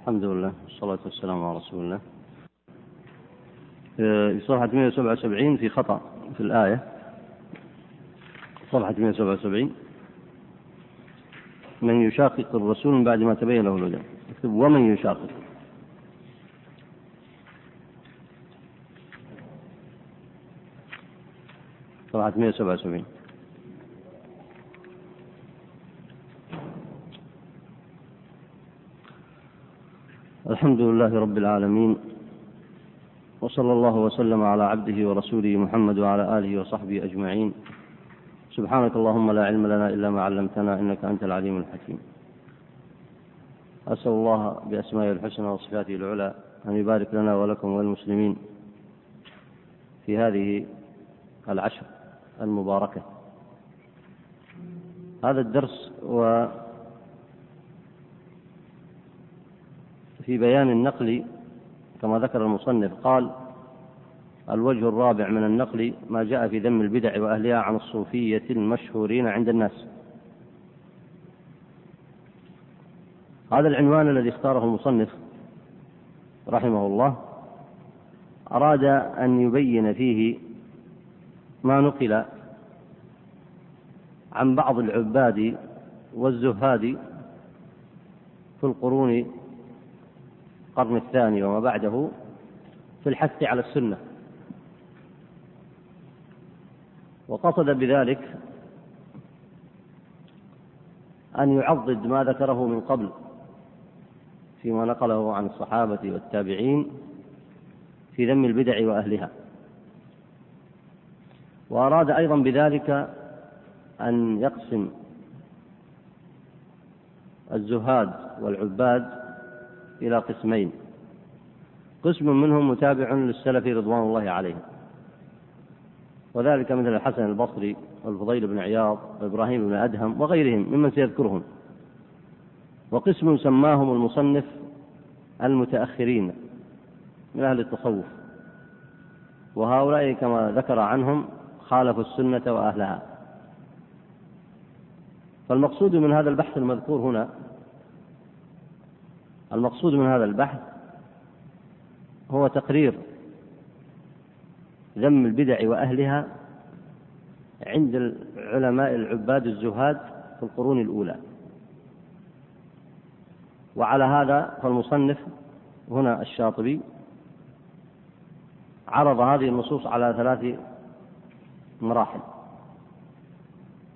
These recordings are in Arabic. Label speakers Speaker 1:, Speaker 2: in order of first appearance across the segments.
Speaker 1: الحمد لله والصلاة والسلام على رسول الله في صفحة 177 في خطأ في الآية صفحة 177 من يشاقق الرسول من بعد ما تبين له الهدى اكتب ومن يشاقق صفحة 177 الحمد لله رب العالمين وصلى الله وسلم على عبده ورسوله محمد وعلى آله وصحبه أجمعين. سبحانك اللهم لا علم لنا إلا ما علمتنا إنك أنت العليم الحكيم. أسأل الله بأسمائه الحسنى وصفاته العلى أن يبارك لنا ولكم وللمسلمين في هذه العشر المباركة. هذا الدرس و في بيان النقل كما ذكر المصنف قال الوجه الرابع من النقل ما جاء في ذم البدع وأهلها عن الصوفية المشهورين عند الناس. هذا العنوان الذي اختاره المصنف رحمه الله أراد أن يبين فيه ما نقل عن بعض العباد والزهاد في القرون القرن الثاني وما بعده في الحث على السنة. وقصد بذلك أن يعضد ما ذكره من قبل فيما نقله عن الصحابة والتابعين في ذم البدع وأهلها. وأراد أيضا بذلك أن يقسم الزهاد والعباد إلى قسمين. قسم منهم متابع للسلف رضوان الله عليهم. وذلك مثل الحسن البصري والفضيل بن عياض وإبراهيم بن أدهم وغيرهم ممن سيذكرهم. وقسم سماهم المصنف المتأخرين من أهل التصوف. وهؤلاء كما ذكر عنهم خالفوا السنة وأهلها. فالمقصود من هذا البحث المذكور هنا المقصود من هذا البحث هو تقرير ذم البدع وأهلها عند العلماء العباد الزهاد في القرون الأولى. وعلى هذا فالمصنف هنا الشاطبي عرض هذه النصوص على ثلاث مراحل.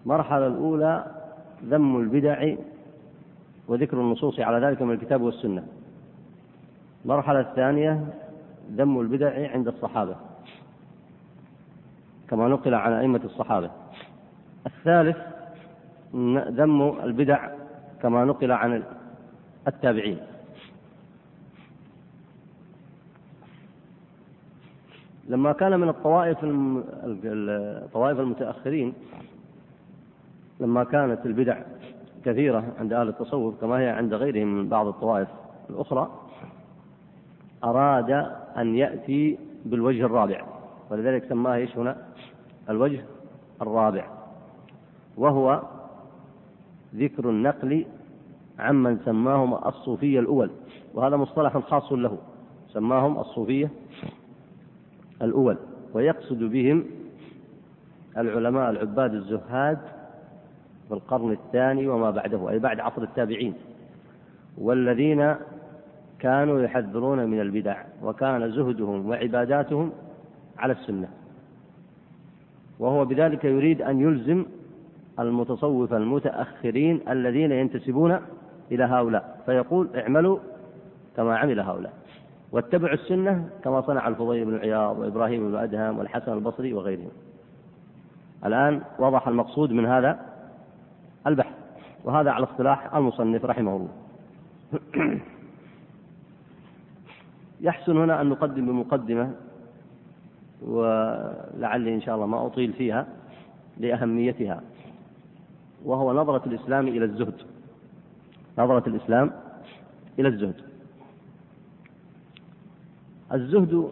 Speaker 1: المرحلة الأولى ذم البدع وذكر النصوص على ذلك من الكتاب والسنة. المرحلة الثانية ذم البدع عند الصحابة كما نقل عن أئمة الصحابة. الثالث ذم البدع كما نقل عن التابعين. لما كان من الطوائف الطوائف المتأخرين لما كانت البدع كثيرة عند أهل التصوف كما هي عند غيرهم من بعض الطوائف الأخرى أراد أن يأتي بالوجه الرابع ولذلك سماه إيش هنا؟ الوجه الرابع وهو ذكر النقل عمن سماهم الصوفية الأول وهذا مصطلح خاص له سماهم الصوفية الأول ويقصد بهم العلماء العباد الزهاد في القرن الثاني وما بعده أي بعد عصر التابعين. والذين كانوا يحذرون من البدع وكان زهدهم وعباداتهم على السنة. وهو بذلك يريد أن يلزم المتصوف المتأخرين الذين ينتسبون إلى هؤلاء. فيقول اعملوا كما عمل هؤلاء واتبعوا السنة كما صنع الفضيل بن عياض وإبراهيم بن أدهم والحسن البصري وغيرهم. الآن وضح المقصود من هذا البحث وهذا على اصطلاح المصنف رحمه الله. يحسن هنا أن نقدم بمقدمة ولعلي إن شاء الله ما أطيل فيها لأهميتها وهو نظرة الإسلام إلى الزهد. نظرة الإسلام إلى الزهد. الزهد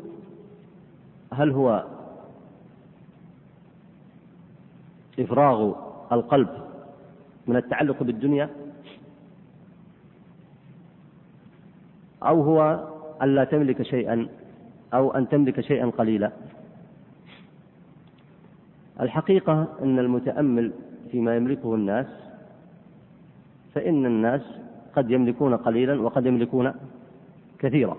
Speaker 1: هل هو إفراغ القلب من التعلق بالدنيا أو هو ألا تملك شيئا أو أن تملك شيئا قليلا. الحقيقة أن المتأمل فيما يملكه الناس فإن الناس قد يملكون قليلا وقد يملكون كثيرا.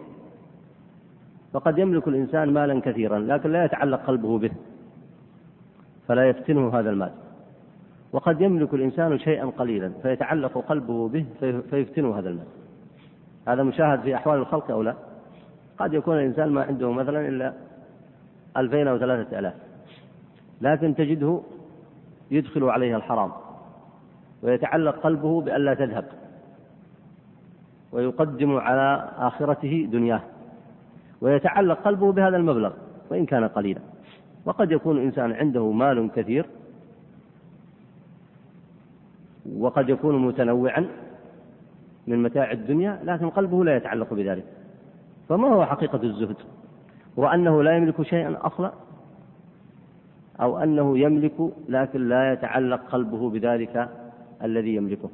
Speaker 1: فقد يملك الإنسان مالا كثيرا لكن لا يتعلق قلبه به فلا يفتنه هذا المال. وقد يملك الإنسان شيئا قليلا فيتعلق قلبه به فيفتنه هذا المال. هذا مشاهد في أحوال الخلق أو لا؟ قد يكون الإنسان ما عنده مثلا إلا ألفين أو ثلاثة آلاف. لكن تجده يدخل عليها الحرام ويتعلق قلبه بألا تذهب ويقدم على آخرته دنياه ويتعلق قلبه بهذا المبلغ وإن كان قليلا. وقد يكون الإنسان عنده مال كثير وقد يكون متنوعا من متاع الدنيا لكن قلبه لا يتعلق بذلك. فما هو حقيقة الزهد؟ هو أنه لا يملك شيئا أصلا أو أنه يملك لكن لا يتعلق قلبه بذلك الذي يملكه.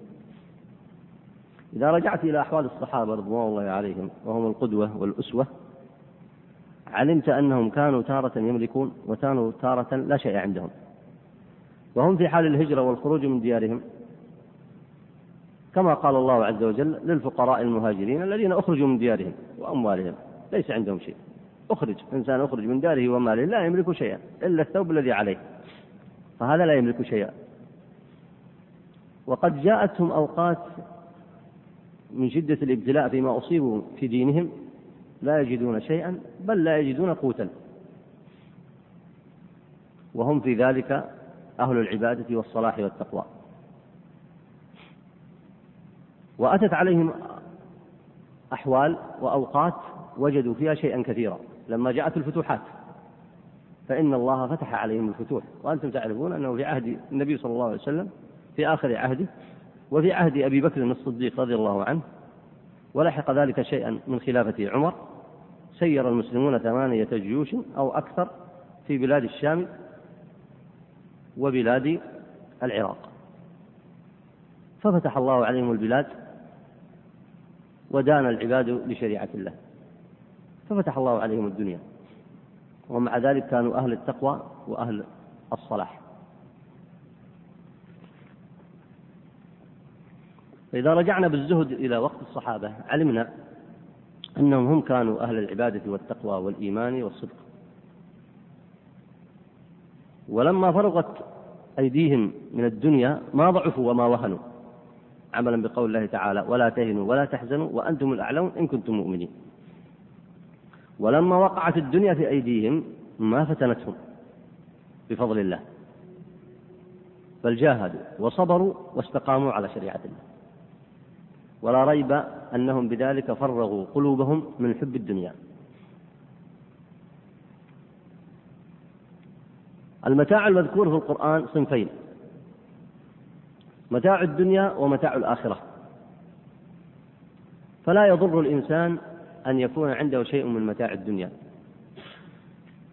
Speaker 1: إذا رجعت إلى أحوال الصحابة رضوان الله عليهم وهم القدوة والأسوة علمت أنهم كانوا تارة يملكون وكانوا تارة لا شيء عندهم. وهم في حال الهجرة والخروج من ديارهم كما قال الله عز وجل للفقراء المهاجرين الذين أخرجوا من ديارهم وأموالهم ليس عندهم شيء. أخرج إنسان أخرج من داره وماله لا يملك شيئا إلا الثوب الذي عليه فهذا لا يملك شيئا. وقد جاءتهم أوقات من شدة الابتلاء فيما أصيبوا في دينهم لا يجدون شيئا بل لا يجدون قوتا. وهم في ذلك أهل العبادة والصلاح والتقوى. وأتت عليهم أحوال وأوقات وجدوا فيها شيئا كثيرا. لما جاءت الفتوحات فإن الله فتح عليهم الفتوح. وأنتم تعرفون أنه في عهد النبي صلى الله عليه وسلم في آخر عهده وفي عهد أبي بكر الصديق رضي الله عنه ولحق ذلك شيئا من خلافة عمر. سير المسلمون ثمانية جيوش أو أكثر في بلاد الشام وبلاد العراق. ففتح الله عليهم البلاد ودان العباد لشريعة الله. ففتح الله عليهم الدنيا. ومع ذلك كانوا أهل التقوى وأهل الصلاح. فإذا رجعنا بالزهد إلى وقت الصحابة علمنا أنهم هم كانوا أهل العبادة والتقوى والإيمان والصدق. ولما فرغت أيديهم من الدنيا ما ضعفوا وما وهنوا. عملا بقول الله تعالى ولا تهنوا ولا تحزنوا وأنتم الأعلون إن كنتم مؤمنين. ولما وقعت الدنيا في أيديهم ما فتنتهم بفضل الله. بل جاهدوا وصبروا واستقاموا على شريعة الله. ولا ريب أنهم بذلك فرغوا قلوبهم من حب الدنيا. المتاع المذكور في القرآن صنفين. متاع الدنيا ومتاع الآخرة. فلا يضر الإنسان أن يكون عنده شيء من متاع الدنيا.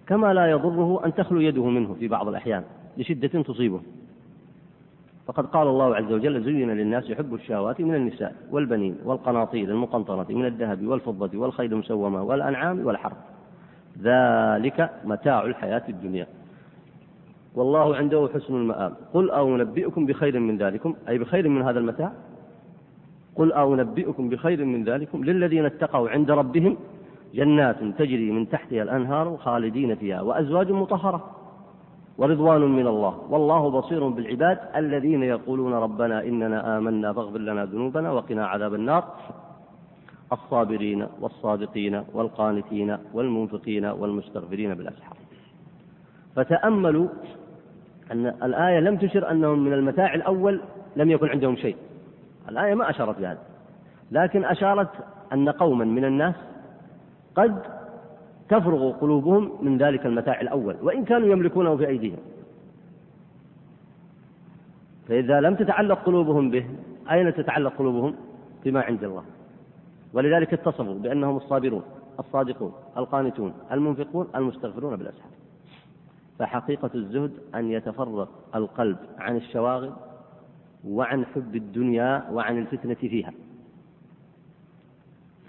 Speaker 1: كما لا يضره أن تخلو يده منه في بعض الأحيان لشدة تصيبه. فقد قال الله عز وجل زين للناس حب الشهوات من النساء والبنين والقناطير المقنطرة من الذهب والفضة والخيل المسومة والأنعام والحرث ذلك متاع الحياة الدنيا. والله عنده حسن المآب. قل أو نبئكم بخير من ذلكم؟ أي بخير من هذا المتاع؟ قل أو نبئكم بخير من ذلكم. للذين اتقوا عند ربهم جنات تجري من تحتها الأنهار خالدين فيها وأزواج مطهرة ورضوان من الله. والله بصير بالعباد الذين يقولون ربنا إننا آمنا فاغفر لنا ذنوبنا وقنا عذاب النار. الصابرين والصادقين والقانتين والمنفقين والمستغفرين بالأسحار. فتأملوا أن الآية لم تشر أنهم من المتاع الأول لم يكن عندهم شيء. الآية ما أشارت بهذا. لكن أشارت أن قوما من الناس قد تفرغ قلوبهم من ذلك المتاع الأول وإن كانوا يملكونه في أيديهم. فإذا لم تتعلق قلوبهم به أين تتعلق قلوبهم؟ بما عند الله. ولذلك اتصفوا بأنهم الصابرون الصادقون القانتون المنفقون المستغفرون بالأسحار. فحقيقة الزهد أن يتفرق القلب عن الشواغل وعن حب الدنيا وعن الفتنة فيها.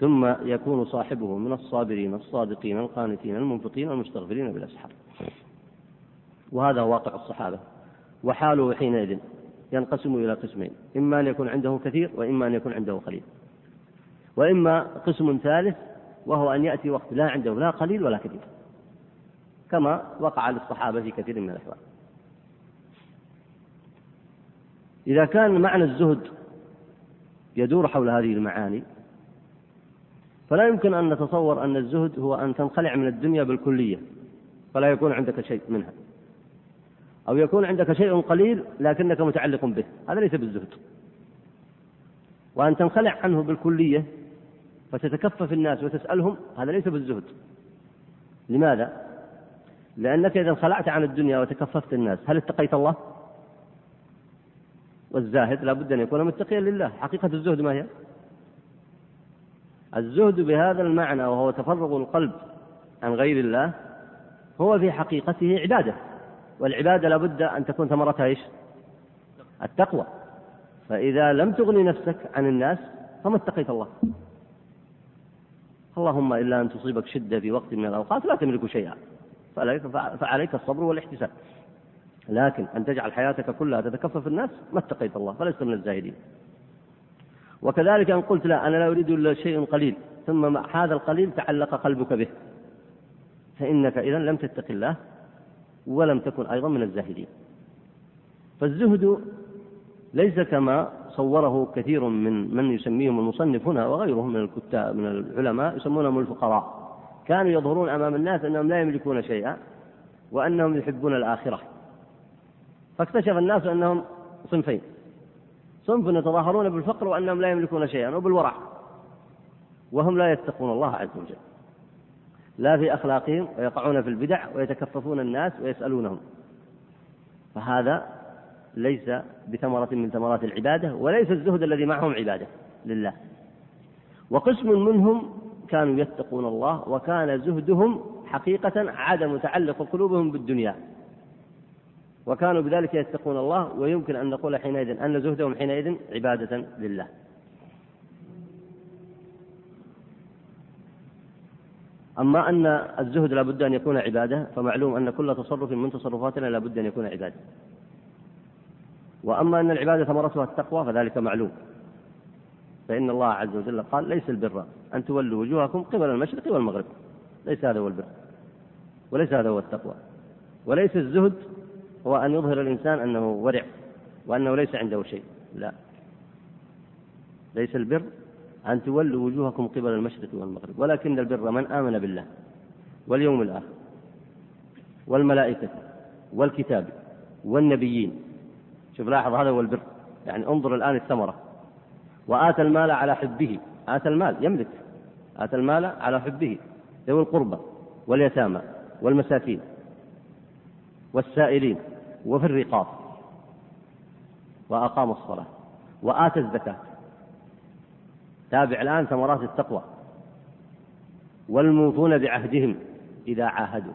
Speaker 1: ثم يكون صاحبه من الصابرين الصادقين القانتين المنفقين المستغفرين بالأسحار. وهذا واقع الصحابة. وحاله حينئذ ينقسم إلى قسمين. إما أن يكون عنده كثير وإما أن يكون عنده قليل. وإما قسم ثالث وهو أن يأتي وقت لا عنده لا قليل ولا كثير. كما وقع للصحابة في كثير من الأحوال. إذا كان معنى الزهد يدور حول هذه المعاني فلا يمكن أن نتصور أن الزهد هو أن تنخلع من الدنيا بالكلية فلا يكون عندك شيء منها. أو يكون عندك شيء قليل لكنك متعلق به هذا ليس بالزهد. وأن تنخلع عنه بالكلية فتتكفف الناس وتسألهم هذا ليس بالزهد. لماذا؟ لأنك إذا انخلعت عن الدنيا وتكففت الناس هل اتقيت الله؟ والزاهد لا بد أن يكون متقيا لله. حقيقة الزهد ما هي؟ الزهد بهذا المعنى وهو تفرغ القلب عن غير الله هو في حقيقته عبادة. والعبادة لابد أن تكون ثمرتها إيش؟ التقوى. فإذا لم تغني نفسك عن الناس فما اتقيت الله. اللهم إلا أن تصيبك شدة في وقت من الأوقات لا تملك شيئا. فعليك الصبر والاحتساب. لكن أن تجعل حياتك كلها تتكفف الناس ما اتقيت الله فلست من الزاهدين. وكذلك أن قلت لا أنا لا أريد إلا شيء قليل ثم مع هذا القليل تعلق قلبك به. فإنك إذا لم تتق الله ولم تكن أيضا من الزاهدين. فالزهد ليس كما صوره كثير من من يسميهم المصنف هنا وغيرهم من الكتاب من العلماء يسمونهم الفقراء. كانوا يظهرون أمام الناس أنهم لا يملكون شيئا وأنهم يحبون الآخرة. فاكتشف الناس أنهم صنفين. صنف يتظاهرون بالفقر وأنهم لا يملكون شيئا وبالورع. وهم لا يتقون الله عز وجل. لا في أخلاقهم ويقعون في البدع ويتكففون الناس ويسألونهم. فهذا ليس بثمرة من ثمرات العبادة وليس الزهد الذي معهم عبادة لله. وقسم منهم كانوا يتقون الله وكان زهدهم حقيقة عدم تعلق قلوبهم بالدنيا. وكانوا بذلك يتقون الله ويمكن أن نقول حينئذ أن زهدهم حينئذ عبادة لله. أما أن الزهد لا بد أن يكون عبادة فمعلوم أن كل تصرف من تصرفاتنا لا بد أن يكون عبادة. وأما أن العبادة ثمرتها التقوى فذلك معلوم. فإن الله عز وجل قال ليس البر أن تولوا وجوهكم قبل المشرق والمغرب. ليس هذا هو البر وليس هذا هو التقوى وليس الزهد هو أن يظهر الإنسان أنه ورع وأنه ليس عنده شيء. لا ليس البر أن تولوا وجوهكم قبل المشرق والمغرب. ولكن البر من آمن بالله واليوم الآخر والملائكة والكتاب والنبيين. شوف لاحظ هذا هو البر. يعني انظر الآن الثمرة. وآتى المال على حبه. آتى المال يملك. آتى المال على حبه. ذوي القربى واليتامى والمساكين والسائلين وفي الرقاب. وأقام الصلاة. وآتى الزكاة. تابع الآن ثمرات التقوى. والموفون بعهدهم إذا عاهدوا.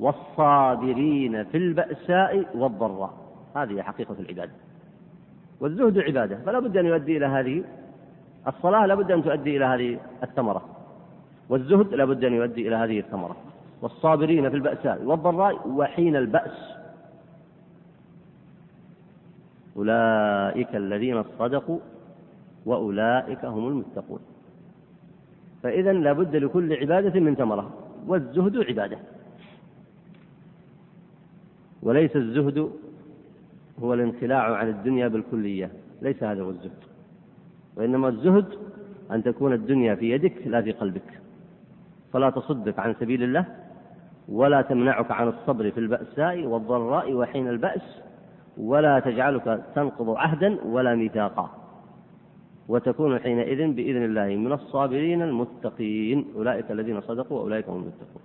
Speaker 1: والصابرين في البأساء والضراء. هذه حقيقة العبادة. والزهد عبادة فلا بد أن يؤدي إلى هذه الصلاة لا بد أن تؤدي إلى هذه الثمرة. والزهد لا بد أن يؤدي إلى هذه الثمرة. والصابرين في البأساء والضراء وحين البأس. أولئك الذين صدقوا وأولئك هم المتقون. فإذا لا بد لكل عبادة من ثمرة والزهد عبادة. وليس الزهد هو الانخلاع عن الدنيا بالكلية ليس هذا هو الزهد. وإنما الزهد أن تكون الدنيا في يدك لا في قلبك. فلا تصدك عن سبيل الله ولا تمنعك عن الصبر في البأساء والضراء وحين البأس ولا تجعلك تنقض عهدا ولا ميثاقا. وتكون حينئذ بإذن الله من الصابرين المتقين. أولئك الذين صدقوا وأولئك هم المتقون.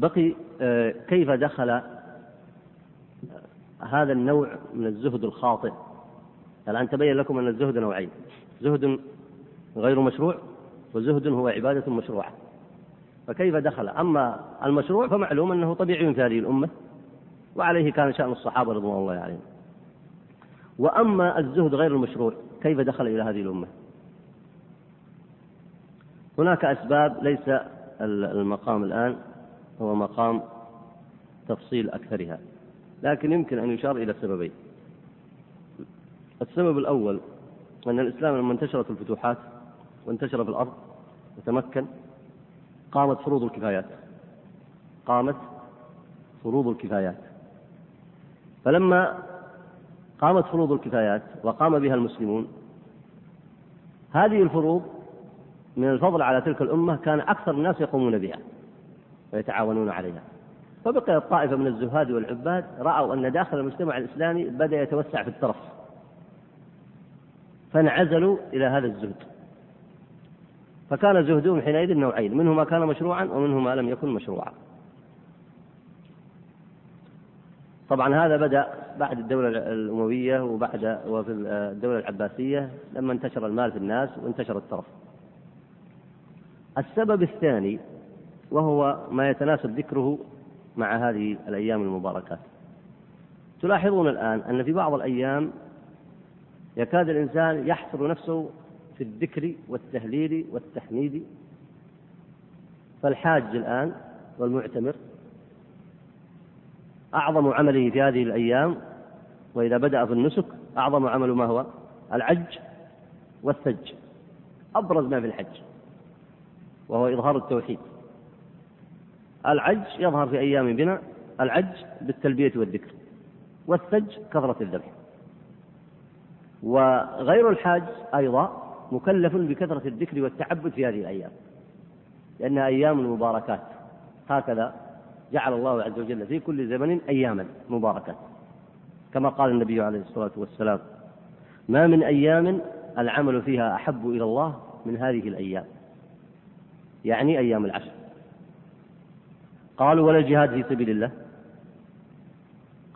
Speaker 1: بقي آه، كيف دخل هذا النوع من الزهد الخاطئ؟ الآن تبين لكم أن الزهد نوعين؟ زهد غير مشروع وزهد هو عبادة مشروعة. فكيف دخل؟ أما المشروع فمعلوم أنه طبيعي في هذه الأمة وعليه كان شأن الصحابة رضوان الله عليهم. وأما الزهد غير المشروع كيف دخل إلى هذه الأمة؟ هناك أسباب ليس المقام الآن. هو مقام تفصيل أكثرها. لكن يمكن أن يشار إلى سببين. السبب الأول أن الإسلام لما انتشرت الفتوحات وانتشر في الأرض وتمكن قامت فروض الكفايات. قامت فروض الكفايات. فلما قامت فروض الكفايات وقام بها المسلمون هذه الفروض من الفضل على تلك الأمة كان أكثر الناس يقومون بها. ويتعاونون عليها. فبقيت طائفة من الزهاد والعباد رأوا أن داخل المجتمع الإسلامي بدأ يتوسع في الترف فانعزلوا إلى هذا الزهد. فكان زهدهم حينئذ نوعين منه ما كان مشروعا ومنه ما لم يكن مشروعا. طبعا هذا بدأ بعد الدولة الأموية وبعد وفي الدولة العباسية لما انتشر المال في الناس وانتشر الترف السبب الثاني وهو ما يتناسب ذكره مع هذه الأيام المباركات. تلاحظون الآن أن في بعض الأيام يكاد الإنسان يحصر نفسه في الذكر والتهليل والتحميد فالحاج الآن والمعتمر أعظم عمله في هذه الأيام وإذا بدأ في النسك أعظم عمل ما هو؟ العج والثج أبرز ما في الحج وهو إظهار التوحيد. العج يظهر في أيام بنا العج بالتلبية والذكر والثج كثرة الذبح. وغير الحاج أيضا مكلف بكثرة الذكر والتعبد في هذه الأيام لأنها أيام مباركات هكذا جعل الله عز وجل في كل زمن أياما مباركات. كما قال النبي عليه الصلاة والسلام ما من أيام العمل فيها أحب إلى الله من هذه الأيام. يعني أيام العشر. قالوا ولا الجهاد في سبيل الله.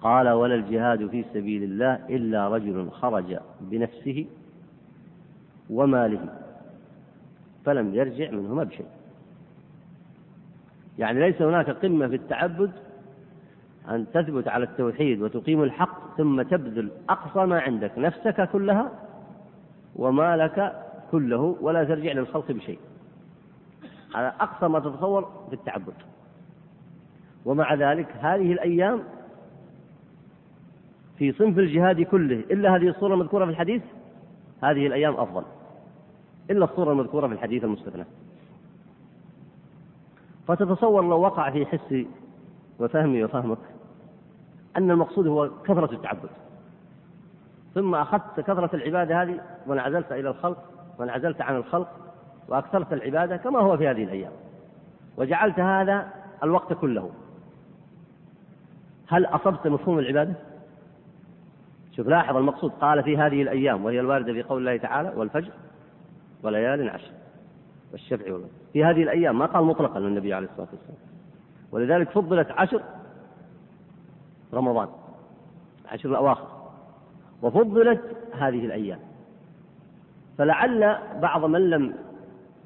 Speaker 1: قال ولا الجهاد في سبيل الله إلا رجل خرج بنفسه وماله فلم يرجع منهما بشيء. يعني ليس هناك قمة في التعبد أن تثبت على التوحيد وتقيم الحق ثم تبذل أقصى ما عندك نفسك كلها ومالك كله ولا ترجع للخلق بشيء. على أقصى ما تتصور في التعبد. ومع ذلك هذه الأيام في صنف الجهاد كله إلا هذه الصورة المذكورة في الحديث هذه الأيام أفضل. إلا الصورة المذكورة في الحديث المستثنى. فتتصور لو وقع في حسي وفهمي وفهمك أن المقصود هو كثرة التعبد. ثم أخذت كثرة العبادة هذه وانعزلت إلى الخلق وانعزلت عن الخلق وأكثرت العبادة كما هو في هذه الأيام. وجعلت هذا الوقت كله. هل أصبت مفهوم العبادة؟ شوف لاحظ المقصود. قال في هذه الأيام وهي الواردة في قول الله تعالى والفجر وليال عشر والشفع والوتر في هذه الأيام ما قال مطلقا النبي عليه الصلاة والسلام. ولذلك فضلت عشر رمضان عشر الأواخر وفضلت هذه الأيام. فلعل بعض من لم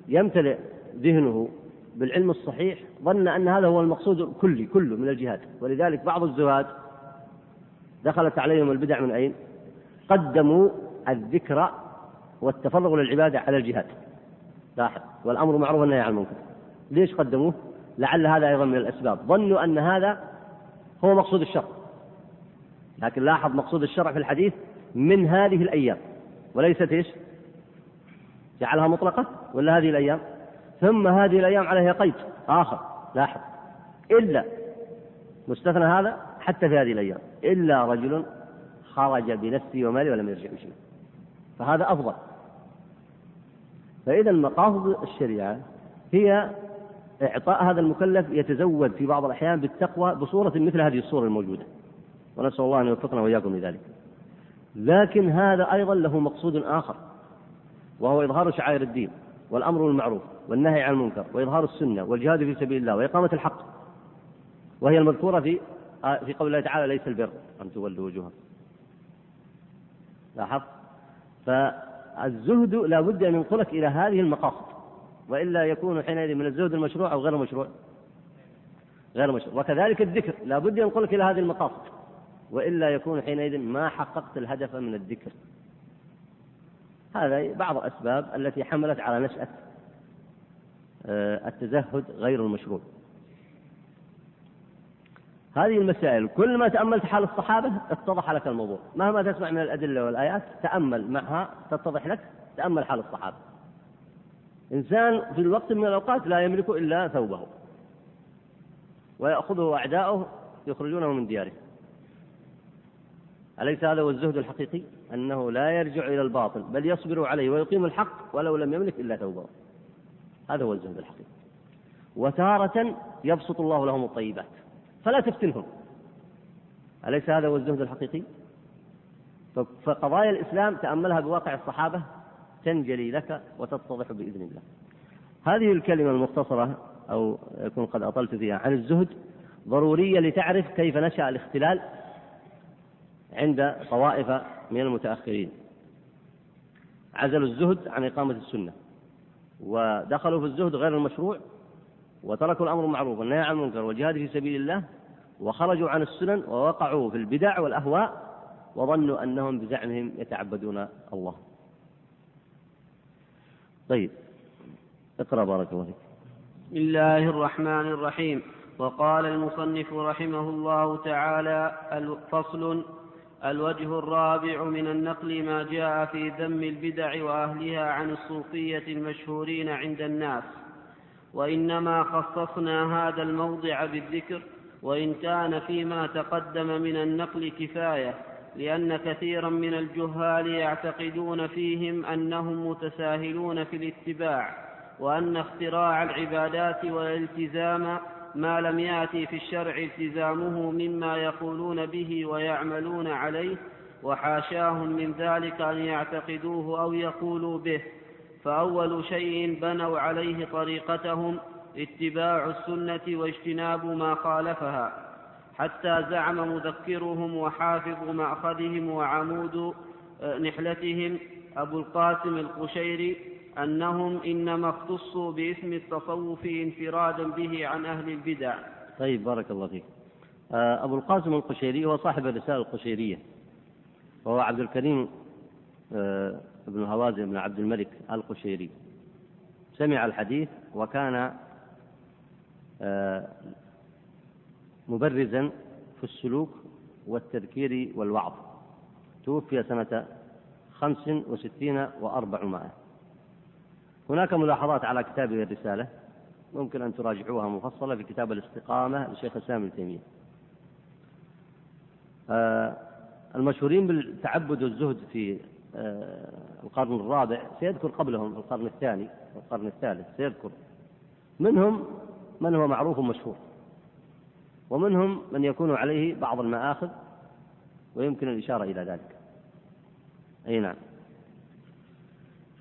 Speaker 1: يمتلئ ذهنه بالعلم الصحيح ظن أن هذا هو المقصود الكلي كله من الجهاد. ولذلك بعض الزهاد دخلت عليهم البدع من أين؟ قدموا الذكر والتفرغ للعبادة على الجهاد. لاحظ والأمر معروف والنهي عن المنكر. ليش قدموه؟ لعل هذا أيضا من الأسباب. ظنوا أن هذا هو مقصود الشرع. لكن لاحظ مقصود الشرع في الحديث من هذه الأيام. وليست إيش؟ جعلها مطلقة ولا هذه الأيام؟ ثم هذه الأيام عليها قيد آخر. لاحظ. إلا مستثنى هذا حتى في هذه الأيام. إلا رجل خرج بنفسه وماله ولم يرجع بشيء. فهذا أفضل. فإذا مقاصد الشريعة هي إعطاء هذا المكلف يتزود في بعض الأحيان بالتقوى بصورة مثل هذه الصورة الموجودة. ونسأل الله أن يوفقنا وإياكم لذلك. لكن هذا أيضا له مقصود آخر وهو إظهار شعائر الدين. والأمر بالمعروف والنهي عن المنكر وإظهار السنة والجهاد في سبيل الله وإقامة الحق وهي المذكورة في في قول الله تعالى ليس البر. أن تولوا وجوهكم. لاحظت؟ فالزهد لا بد أن ينقلك إلى هذه المقاصد. وإلا يكون حينئذ من الزهد المشروع أو غير مشروع. غير مشروع. وكذلك الذكر. لا بد ينقلك إلى هذه المقاصد. وإلا يكون حينئذ ما حققت الهدف من الذكر. هذا بعض الأسباب التي حملت على نشأة آه، التزهد غير المشروع. هذه المسائل كل ما تأملت حال الصحابة اتضح لك الموضوع. مهما تسمع من الأدلة والآيات تأمل معها تتضح لك تأمل حال الصحابة. إنسان في الوقت من الأوقات لا يملك إلا ثوبه ويأخذه أعداؤه يخرجونه من دياره. أليس هذا هو الزهد الحقيقي؟ أنه لا يرجع إلى الباطل بل يصبر عليه ويقيم الحق ولو لم يملك إلا ثوبه هذا هو الزهد الحقيقي. وتارة يبسط الله لهم الطيبات فلا تفتنهم. أليس هذا هو الزهد الحقيقي؟ فقضايا الإسلام تأملها بواقع الصحابة تنجلي لك وتتضح بإذن الله. هذه الكلمة المختصرة أو يكون قد أطلت فيها عن الزهد ضرورية لتعرف كيف نشأ الاختلال عند طوائف من المتأخرين. عزلوا الزهد عن إقامة السنة. ودخلوا في الزهد غير المشروع وتركوا الأمر المعروف والنهي عن المنكر والجهاد في سبيل الله وخرجوا عن السنن ووقعوا في البدع والأهواء وظنوا أنهم بزعمهم يتعبدون الله. طيب اقرأ بارك الله فيك.
Speaker 2: بسم الله الرحمن الرحيم. وقال المصنف رحمه الله تعالى الفصل الوجه الرابع من النقل ما جاء في ذم البدع وأهلها عن الصوفية المشهورين عند الناس. وإنما خصصنا هذا الموضع بالذكر وإن كان فيما تقدم من النقل كفاية لأن كثيرا من الجهال يعتقدون فيهم أنهم متساهلون في الاتباع وأن اختراع العبادات والالتزام ما لم يأتي في الشرع التزامه مما يقولون به ويعملون عليه وحاشاهم من ذلك أن يعتقدوه أو يقولوا به. فأول شيء بنوا عليه طريقتهم اتباع السنة واجتناب ما خالفها حتى زعم مذكرهم وحافظ مأخذهم وعمود آه، نحلتهم أبو القاسم القشيري أنهم إنما اختصوا باسم التصوف انفرادا به عن أهل البدع.
Speaker 1: طيب بارك الله فيك. آه، أبو القاسم القشيري هو صاحب الرسالة القشيرية. وهو عبد الكريم آه، بن هوازن بن عبد الملك القشيري. سمع الحديث وكان آه، مبرزا في السلوك والتذكير والوعظ. توفي سنة خمس وستين وأربعمائة. هناك ملاحظات على كتابه الرسالة ممكن أن تراجعوها مفصلة في كتاب الاستقامة للشيخ الإسلام ابن تيمية. آه المشهورين بالتعبد والزهد في آه القرن الرابع سيذكر قبلهم في القرن الثاني والقرن الثالث سيذكر. منهم من هو معروف مشهور ومنهم من يكون عليه بعض المآخذ ويمكن الإشارة إلى ذلك. أي نعم.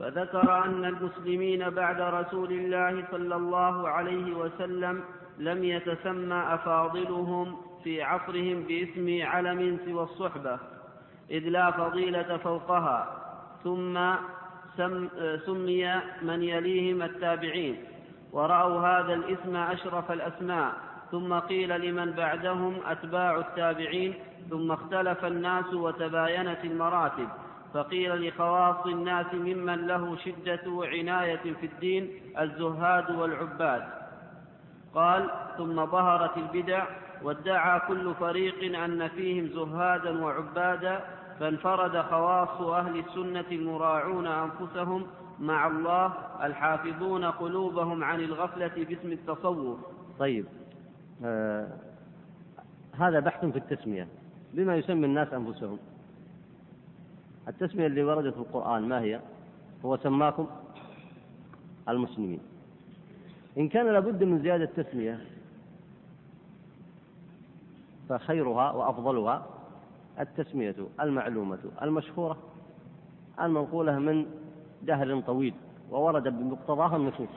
Speaker 2: فذكر أن المسلمين بعد رسول الله صلى الله عليه وسلم لم يتسمى أفاضلهم في عصرهم باسم علم سوى الصحبة إذ لا فضيلة فوقها ثم سم سمي من يليهم التابعين ورأوا هذا الاسم أشرف الأسماء ثم قيل لمن بعدهم أتباع التابعين ثم اختلف الناس وتباينت المراتب. فقيل لخواص الناس ممن له شدة عناية في الدين الزهاد والعباد. قال ثم ظهرت البدع وادعى كل فريق أن فيهم زهادا وعبادا فانفرد خواص أهل السنة المراعون أنفسهم مع الله الحافظون قلوبهم عن الغفلة باسم التصوف.
Speaker 1: طيب آه هذا بحث في التسمية. بما يسمي الناس أنفسهم. التسمية اللي وردت في القرآن ما هي؟ هو سماكم المسلمين. إن كان لابد من زيادة تسمية فخيرها وأفضلها التسمية المعلومة المشهورة المنقولة من دهر طويل وورد بمقتضاها النصوص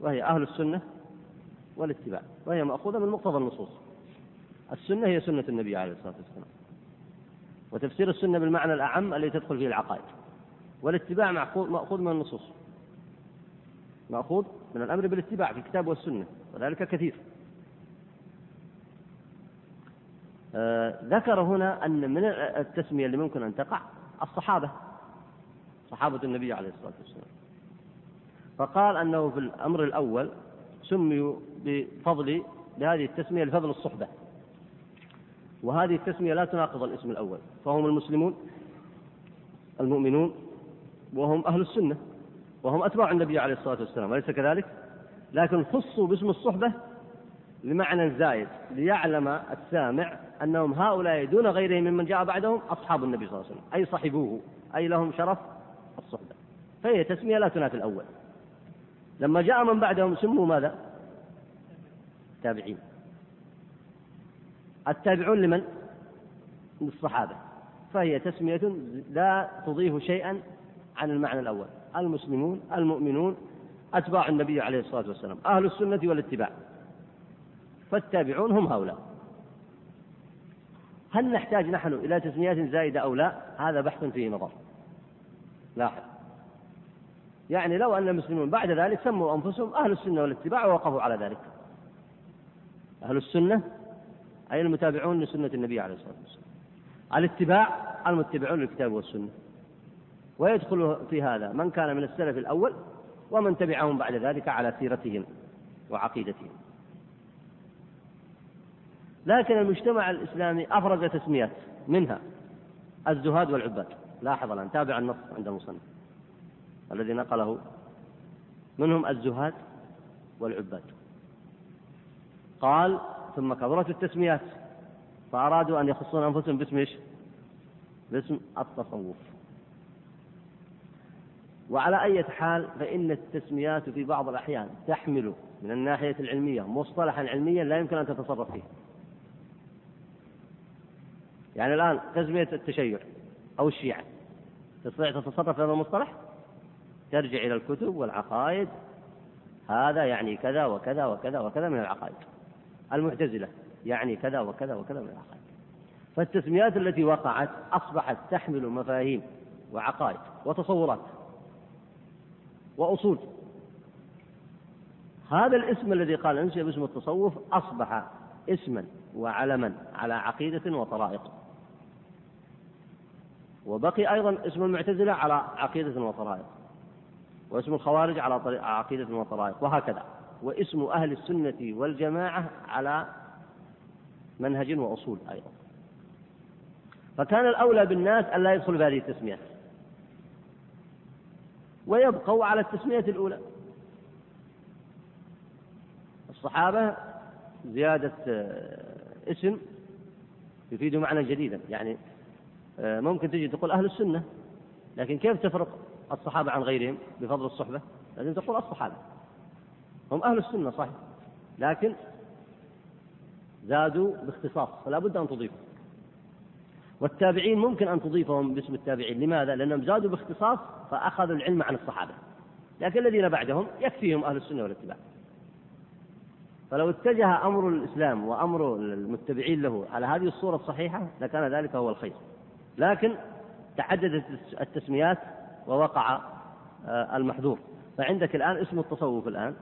Speaker 1: وهي أهل السنة والاتباع وهي مأخوذة من مقتضى النصوص. السنة هي سنة النبي عليه الصلاة والسلام. وتفسير السنة بالمعنى الأعم الذي تدخل فيه العقائد. والاتباع مأخوذ من النصوص. مأخوذ من الأمر بالاتباع في الكتاب والسنة وذلك كثير. آه ذكر هنا أن من التسمية اللي ممكن أن تقع الصحابة صحابة النبي عليه الصلاة والسلام. فقال أنه في الأمر الأول سميوا بفضل بهذه التسمية لفضل الصحبة. وهذه التسمية لا تناقض الاسم الأول فهم المسلمون المؤمنون وهم أهل السنة وهم أتباع النبي عليه الصلاة والسلام أليس كذلك؟ لكن خصوا باسم الصحبة لمعنى زايد ليعلم السامع أنهم هؤلاء دون غيرهم ممن جاء بعدهم أصحاب النبي صلى الله عليه وسلم أي صحبوه أي لهم شرف الصحبة فهي تسمية لا تنافي الأول لما جاء من بعدهم سموا ماذا؟ تابعين التابعون لمن؟ للصحابة. فهي تسمية لا تضيف شيئا عن المعنى الأول. المسلمون المؤمنون أتباع النبي عليه الصلاة والسلام أهل السنة والاتباع. فالتابعون هم هؤلاء. هل نحتاج نحن إلى تسميات زائدة أو لا؟ هذا بحث فيه نظر. لاحظ. يعني لو أن المسلمون بعد ذلك سموا أنفسهم أهل السنة والاتباع ووقفوا على ذلك. أهل السنة أي المتابعون لسنة النبي عليه الصلاة والسلام. الاتباع المتبعون للكتاب والسنة. ويدخل في هذا من كان من السلف الأول ومن تبعهم بعد ذلك على سيرتهم وعقيدتهم. لكن المجتمع الإسلامي أفرز تسميات منها الزهاد والعباد. لاحظ الآن تابع النص عند المصنف الذي نقله. منهم الزهاد والعباد. قال ثم كبرت التسميات فأرادوا أن يخصون أنفسهم باسم إيش؟ باسم التصوف. وعلى أي حال فإن التسميات في بعض الأحيان تحمل من الناحية العلمية مصطلحا علميا لا يمكن أن تتصرف فيه. يعني الآن تسمية التشيع أو الشيعة تستطيع تتصرف في هذا المصطلح؟ ترجع إلى الكتب والعقائد هذا يعني كذا وكذا وكذا وكذا من العقائد. المعتزلة يعني كذا وكذا وكذا من العقائد فالتسميات التي وقعت أصبحت تحمل مفاهيم وعقائد وتصورات وأصول. هذا الاسم الذي قال انشئ باسم التصوف أصبح اسما وعلما على عقيدة وطرائق. وبقي أيضا اسم المعتزلة على عقيدة وطرائق واسم الخوارج على عقيدة وطرائق وهكذا. واسم أهل السنة والجماعة على منهج وأصول أيضا. فكان الأولى بالناس أن لا يدخلوا بهذه التسميات ويبقوا على التسمية الأولى. الصحابة زيادة آه، اسم يفيد معنى جديدا. يعني آه، ممكن تجي تقول أهل السنة لكن كيف تفرق الصحابة عن غيرهم بفضل الصحبة؟ لازم تقول الصحابة. هم أهل السنة صحيح. لكن زادوا باختصاص فلا بد أن تضيفهم. والتابعين ممكن أن تضيفهم باسم التابعين. لماذا؟ لأنهم زادوا باختصاص فأخذوا العلم عن الصحابة. لكن الذين بعدهم يكفيهم أهل السنة والاتباع. فلو اتجه أمر الإسلام وأمر المتبعين له على هذه الصورة الصحيحة لكان ذلك هو الخير. لكن تعددت التسميات ووقع آه، المحذور. فعندك الآن اسم التصوف الآن.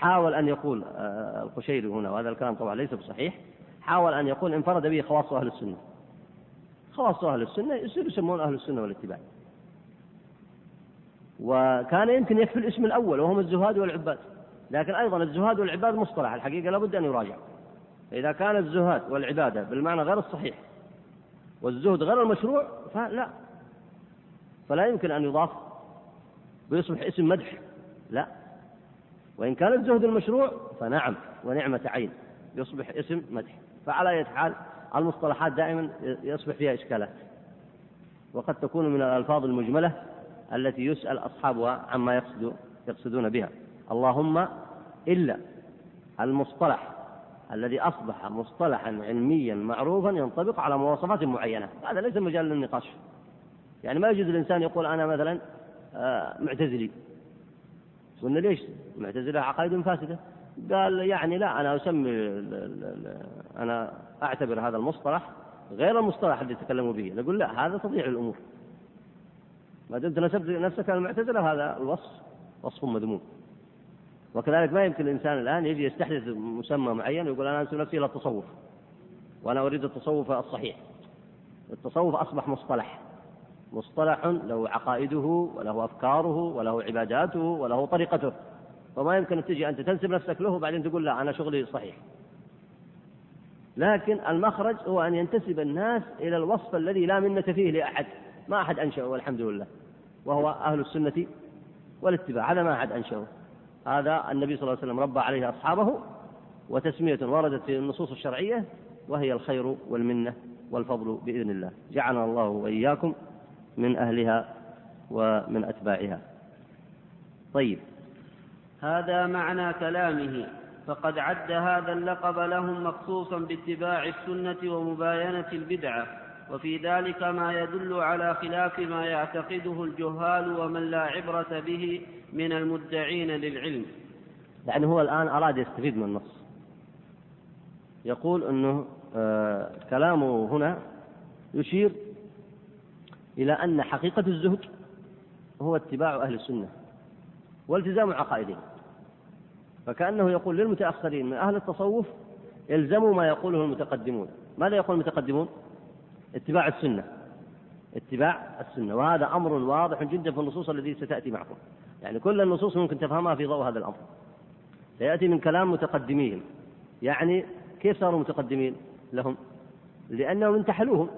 Speaker 1: حاول أن يقول آه، القشيري هنا وهذا الكلام طبعا ليس بصحيح حاول أن يقول انفرد به خواص أهل السنة. خواص أهل السنة يصير يسمون أهل السنة والاتباع. وكان يمكن يكفي الاسم الأول وهم الزهاد والعباد. لكن أيضا الزهاد والعباد مصطلح الحقيقة لابد أن يراجع. فإذا كان الزهاد والعبادة بالمعنى غير الصحيح والزهد غير المشروع فلا. فلا يمكن أن يضاف ويصبح اسم مدح لا. وإن كان الزهد المشروع فنعم ونعمة عين يصبح اسم مدح. فعلى أي حال المصطلحات دائما يصبح فيها إشكالات. وقد تكون من الألفاظ المجملة التي يسأل أصحابها عما يقصد يقصدون بها. اللهم إلا. المصطلح الذي أصبح مصطلحا علميا معروفا ينطبق على مواصفات معينة. هذا ليس مجال للنقاش. يعني ما يجوز الإنسان يقول أنا مثلا آه، معتزلي. قلنا ليش؟ معتزلة عقائد فاسدة. قال يعني لا أنا أسمي أنا أعتبر هذا المصطلح غير المصطلح الذي تكلموا به. نقول لا هذا تضيع الأمور. ما دمت نسبت نفسك المعتزلة هذا الوصف وصف مذموم. وكذلك ما يمكن الإنسان الآن يجي يستحدث مسمى معين ويقول أنا أنسب نفسي إلى التصوف وأنا أريد التصوف الصحيح. التصوف أصبح مصطلح. مصطلح له عقائده وله أفكاره وله عباداته وله طريقته. وما يمكن أن تجي أنت تنسب نفسك له وبعدين تقول لا أنا شغلي صحيح. لكن المخرج هو أن ينتسب الناس إلى الوصف الذي لا منة فيه لأحد. ما أحد أنشأه والحمد لله. وهو أهل السنة والاتباع. هذا ما أحد أنشأه. هذا النبي صلى الله عليه وسلم ربى عليه أصحابه وتسمية وردت في النصوص الشرعية وهي الخير والمنة والفضل بإذن الله. جعلنا الله وإياكم من أهلها ومن أتباعها. طيب.
Speaker 2: هذا معنى كلامه. فقد عد هذا اللقب لهم مخصوصا باتباع السنة ومباينة البدعة. وفي ذلك ما يدل على خلاف ما يعتقده الجهال ومن لا عبرة به من المدعين للعلم.
Speaker 1: يعني هو الآن أراد يستفيد من النص. يقول أنه آه كلامه هنا يشير إلى أن حقيقة الزهد هو اتباع أهل السنة والتزام عقائدهم. فكأنه يقول للمتأخرين من أهل التصوف الزموا ما يقوله المتقدمون. ماذا يقول المتقدمون؟ اتباع السنة. اتباع السنة. وهذا أمر واضح جدا في النصوص التي ستأتي معكم. يعني كل النصوص ممكن تفهمها في ضوء هذا الأمر. سيأتي من كلام متقدميهم يعني كيف صاروا متقدمين لهم؟ لأنهم انتحلوهم.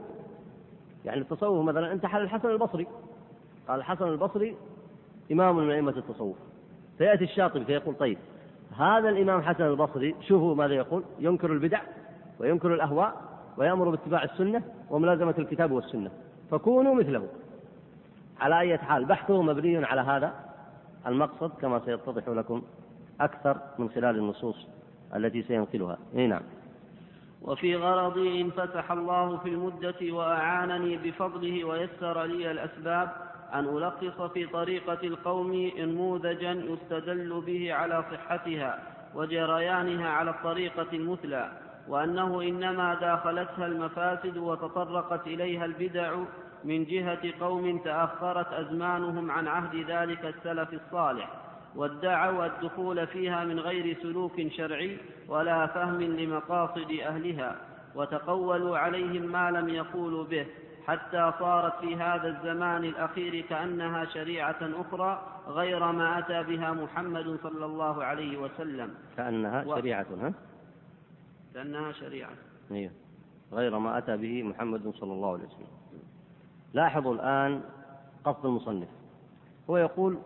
Speaker 1: يعني التصوف مثلا انتحل الحسن البصري. قال الحسن البصري إمام من أئمة التصوف. فيأتي الشاطبي فيقول طيب هذا الإمام حسن البصري شوفوا ماذا يقول؟ ينكر البدع وينكر الأهواء ويأمر باتباع السنة وملازمة الكتاب والسنة. فكونوا مثله. على أي حال بحثه مبني على هذا المقصد كما سيتضح لكم أكثر من خلال النصوص التي سينقلها. أي نعم.
Speaker 2: وفي غرضي إن فتح الله في المدة وأعانني بفضله ويسر لي الأسباب أن ألخص في طريقة القوم نموذجا يستدل به على صحتها وجريانها على الطريقة المثلى وأنه إنما داخلتها المفاسد وتطرقت إليها البدع من جهة قوم تأخرت أزمانهم عن عهد ذلك السلف الصالح. وادعوا الدخول فيها من غير سلوك شرعي ولا فهم لمقاصد أهلها وتقولوا عليهم ما لم يقولوا به حتى صارت في هذا الزمان الأخير كأنها شريعة أخرى غير ما أتى بها محمد صلى الله عليه وسلم.
Speaker 1: كأنها و... شريعة ها؟
Speaker 2: كأنها شريعة.
Speaker 1: أيوه غير ما أتى به محمد صلى الله عليه وسلم. لاحظوا الآن قصد المصنف. هو يقول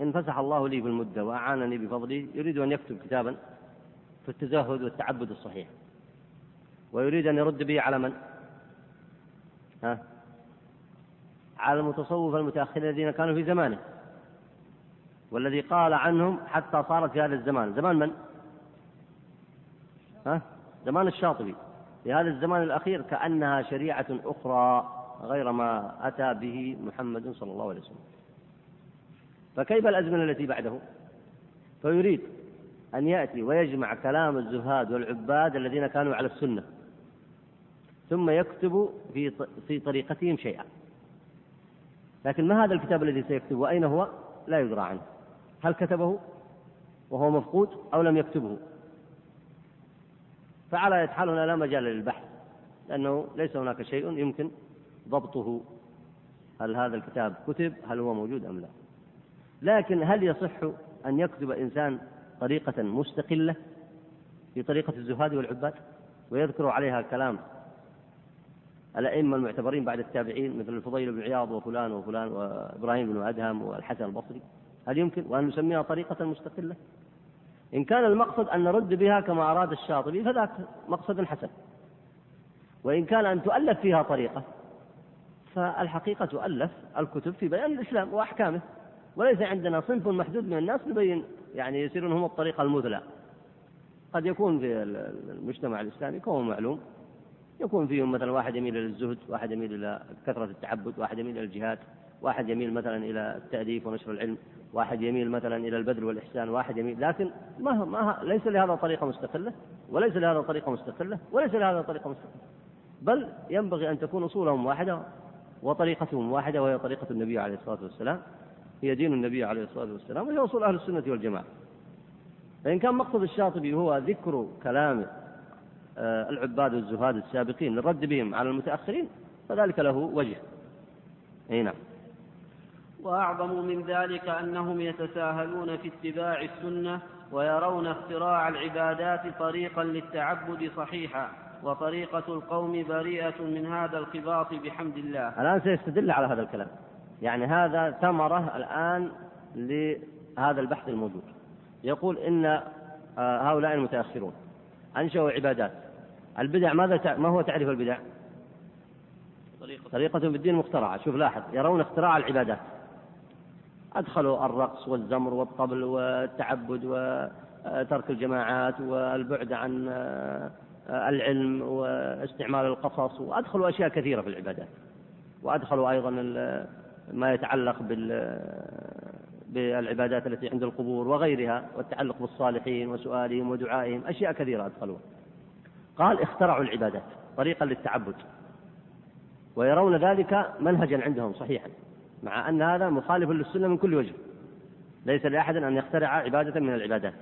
Speaker 1: إن فسح الله لي بالمدة وأعانني بفضله يريد أن يكتب كتابا في التزهد والتعبد الصحيح ويريد أن يرد به على من؟ ها؟ على المتصوف المتأخرين الذين كانوا في زمانه والذي قال عنهم حتى صارت في هذا الزمان زمان من؟ ها؟ زمان الشاطبي في هذا الزمان الأخير كأنها شريعة أخرى غير ما أتى به محمد صلى الله عليه وسلم فكيف الأزمنة التي بعده؟ فيريد أن يأتي ويجمع كلام الزهاد والعباد الذين كانوا على السنة ثم يكتب في في طريقتهم شيئا. لكن ما هذا الكتاب الذي سيكتبه وأين هو؟ لا يدرى عنه. هل كتبه؟ وهو مفقود أو لم يكتبه؟ فعلى حال هنا لا مجال للبحث لأنه ليس هناك شيء يمكن ضبطه. هل هذا الكتاب كتب؟ هل هو موجود أم لا؟ لكن هل يصح أن يكتب إنسان طريقة مستقلة في طريقة الزهاد والعباد؟ ويذكر عليها كلام الأئمة المعتبرين بعد التابعين مثل الفضيل بن عياض وفلان وفلان وإبراهيم بن أدهم والحسن البصري. هل يمكن وأن نسميها طريقة مستقلة؟ إن كان المقصد أن نرد بها كما أراد الشاطبي فذاك مقصد حسن. وإن كان أن تؤلف فيها طريقة فالحقيقة تؤلف الكتب في بيان الإسلام وأحكامه. وليس عندنا صنف محدود من الناس نبين يعني يصيرون هم الطريقة المثلى. قد يكون في المجتمع الإسلامي كما معلوم. يكون فيهم مثلا واحد يميل إلى الزهد واحد يميل إلى كثرة التعبد واحد يميل إلى الجهاد واحد يميل مثلا إلى التأليف ونشر العلم واحد يميل مثلا إلى البذل والإحسان واحد يميل لكن ما, ما ليس لهذا طريقة مستقلة وليس لهذا طريقة مستقلة وليس لهذا طريقة مستقلة. بل ينبغي أن تكون أصولهم واحدة وطريقتهم واحدة وهي طريقة النبي عليه الصلاة والسلام. هي دين النبي عليه الصلاة والسلام وهي أصول أهل السنة والجماعة. فإن كان مقصد الشاطبي هو ذكر كلام آه، العباد والزهاد السابقين للرد بهم على المتأخرين فذلك له وجه. أي نعم.
Speaker 2: وأعظم من ذلك أنهم يتساهلون في اتباع السنة ويرون اختراع العبادات طريقا للتعبد صحيحا وطريقة القوم بريئة من هذا الخباط بحمد الله.
Speaker 1: الآن سيستدل على هذا الكلام. يعني هذا ثمرة الآن لهذا البحث الموجود. يقول إن آه، هؤلاء المتأخرون أنشأوا عبادات. البدع ماذا ما هو تعريف البدع؟ طريقة, طريقة في الدين مخترعة. شوف لاحظ يرون اختراع العبادات. أدخلوا الرقص والزمر والطبل والتعبد وترك الجماعات والبعد عن آه، العلم واستعمال القصص. وأدخلوا أشياء كثيرة في العبادات. وأدخلوا أيضا ما يتعلق بال بالعبادات التي عند القبور وغيرها والتعلق بالصالحين وسؤالهم ودعائهم أشياء كثيرة أدخلوها. قال اخترعوا العبادات طريقا للتعبد ويرون ذلك منهجا عندهم صحيحا مع أن هذا مخالف للسنة من كل وجه. ليس لأحد أن يخترع عبادة من العبادات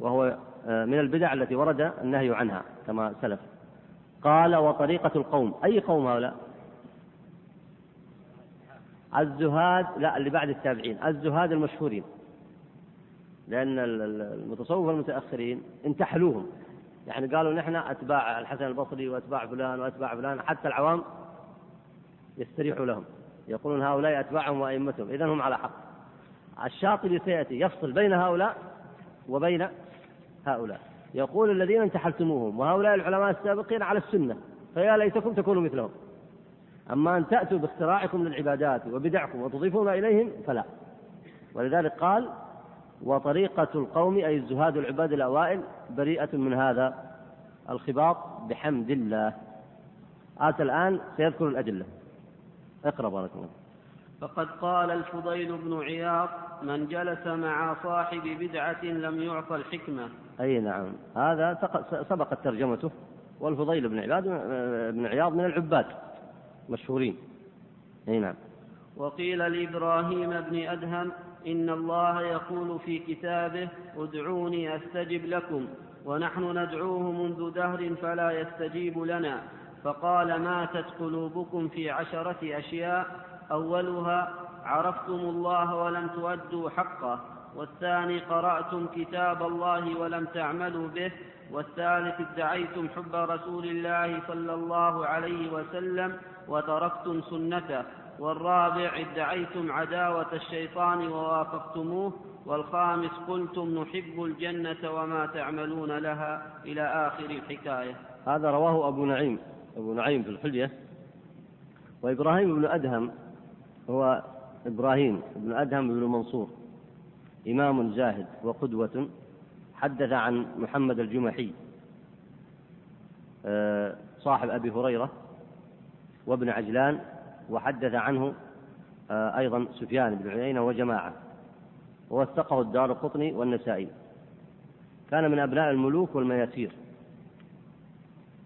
Speaker 1: وهو آه، من البدع التي ورد النهي عنها كما سلف. قال وطريقة القوم. أي قوم هؤلاء؟ الزهاد لا اللي بعد التابعين الزهاد المشهورين. لأن المتصوفة المتأخرين انتحلوهم. يعني قالوا نحن أتباع الحسن البصري وأتباع فلان وأتباع فلان حتى العوام يستريحوا لهم. يقولون هؤلاء أتباعهم وأئمتهم. إذا هم على حق. الشاطبي سيأتي يفصل بين هؤلاء وبين هؤلاء. يقول الذين انتحلتموهم وهؤلاء العلماء السابقين على السنة فيا ليتكم تكونوا مثلهم. أما أن تأتوا باختراعكم للعبادات وبدعكم وتضيفون إليهم فلا. ولذلك قال وطريقة القوم أي الزهاد العباد الأوائل بريئة من هذا الخباط بحمد الله. آتى الآن سيذكر الأدلة. اقرأ بارك الله
Speaker 2: فقد قال الفضيل بن عياض من جلس مع صاحب بدعة لم يعطى الحكمة.
Speaker 1: أي نعم. هذا سبقت ترجمته. والفضيل بن عباد بن عياض من العباد. مشهورين. أي نعم.
Speaker 2: وقيل لإبراهيم بن أدهم إن الله يقول في كتابه ادعوني أستجب لكم ونحن ندعوه منذ دهر فلا يستجيب لنا. فقال ماتت قلوبكم في عشرة أشياء. أولها عرفتم الله ولم تؤدوا حقه. والثاني قرأتم كتاب الله ولم تعملوا به. والثالث ادعيتم حب رسول الله صلى الله عليه وسلم. وتركتم سنته والرابع ادعيتم عداوة الشيطان ووافقتموه والخامس قلتم نحب الجنة وما تعملون لها إلى آخر الحكاية.
Speaker 1: هذا رواه أبو نعيم أبو نعيم في الحلية. وإبراهيم بن أدهم هو إبراهيم بن أدهم بن منصور إمام زاهد وقدوة حدث عن محمد الجمحي آه، صاحب أبي هريرة وابن عجلان وحدث عنه آه، أيضا سفيان بن عيينة وجماعة ووثقه الدار القطني والنسائي. كان من أبناء الملوك والمياسير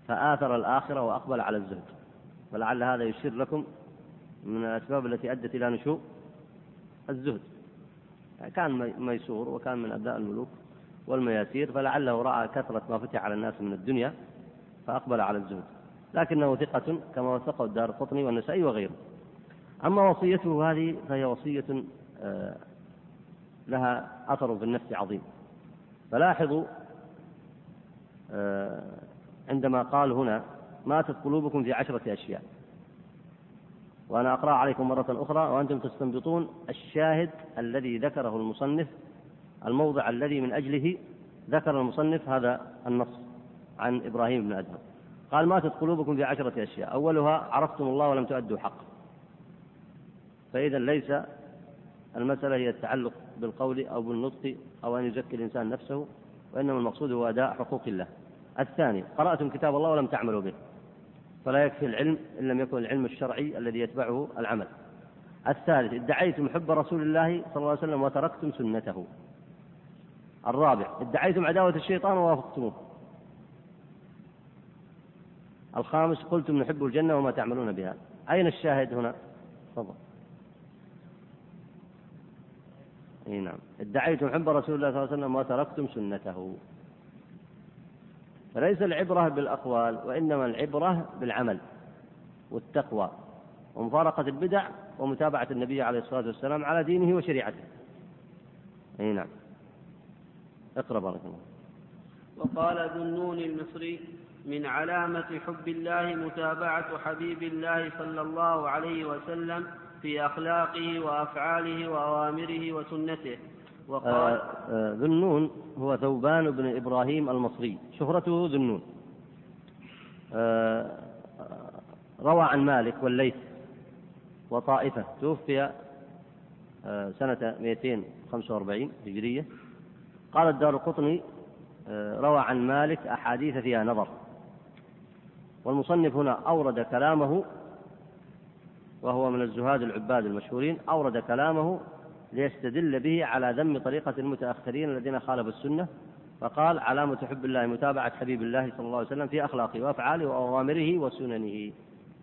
Speaker 1: فآثر الآخرة وأقبل على الزهد. فلعل هذا يشير لكم من الأسباب التي أدت إلى نشوء الزهد. كان ميسور وكان من أبناء الملوك والمياسير فلعله رأى كثرة ما فتح على الناس من الدنيا فأقبل على الزهد. لكنه ثقة كما وثقه الدار القطني والنسائي وغيره. أما وصيته هذه فهي وصية آه، لها أثر في النفس عظيم. فلاحظوا آه، عندما قال هنا ماتت قلوبكم في عشرة أشياء. وأنا أقرأ عليكم مرة أخرى وأنتم تستنبطون الشاهد الذي ذكره المصنف الموضع الذي من أجله ذكر المصنف هذا النص عن إبراهيم بن أدهم. قال ماتت قلوبكم في عشرة أشياء. أولها عرفتم الله ولم تؤدوا حقه فإذا ليس المسألة هي التعلق بالقول أو بالنطق أو أن يزكي الإنسان نفسه وإنما المقصود هو أداء حقوق الله. الثاني قرأتم كتاب الله ولم تعملوا به. فلا يكفي العلم إن لم يكن العلم الشرعي الذي يتبعه العمل. الثالث ادعيتم حب رسول الله صلى الله عليه وسلم وتركتم سنته. الرابع ادعيتم عداوة الشيطان ووافقتموه. الخامس قلتم نحب الجنة وما تعملون بها. أين الشاهد هنا؟ تفضل. إي نعم. ادعيتم حب رسول الله صلى الله عليه وسلم وتركتم سنته. فليس العبرة بالأقوال وإنما العبرة بالعمل والتقوى ومفارقة البدع ومتابعة النبي عليه الصلاة والسلام على دينه وشريعته. أي نعم. اقرأ بارك الله
Speaker 2: وقال ذو النون المصري من علامة حب الله متابعة حبيب الله صلى الله عليه وسلم في أخلاقه وأفعاله وأوامره وسنته.
Speaker 1: وقال آه، آه، ذو النون هو ثوبان بن إبراهيم المصري. شهرته ذو النون. آه، روى عن مالك والليث وطائفة. توفي سنة 245 هجرية. قال الدار القطني روى عن مالك أحاديث فيها نظر. والمصنف هنا أورد كلامه وهو من الزهاد العباد المشهورين أورد كلامه ليستدل به على ذم طريقة المتأخرين الذين خالفوا السنة فقال علامة حب الله متابعة حبيب الله صلى الله عليه وسلم في أخلاقه وأفعاله وأوامره وسننه.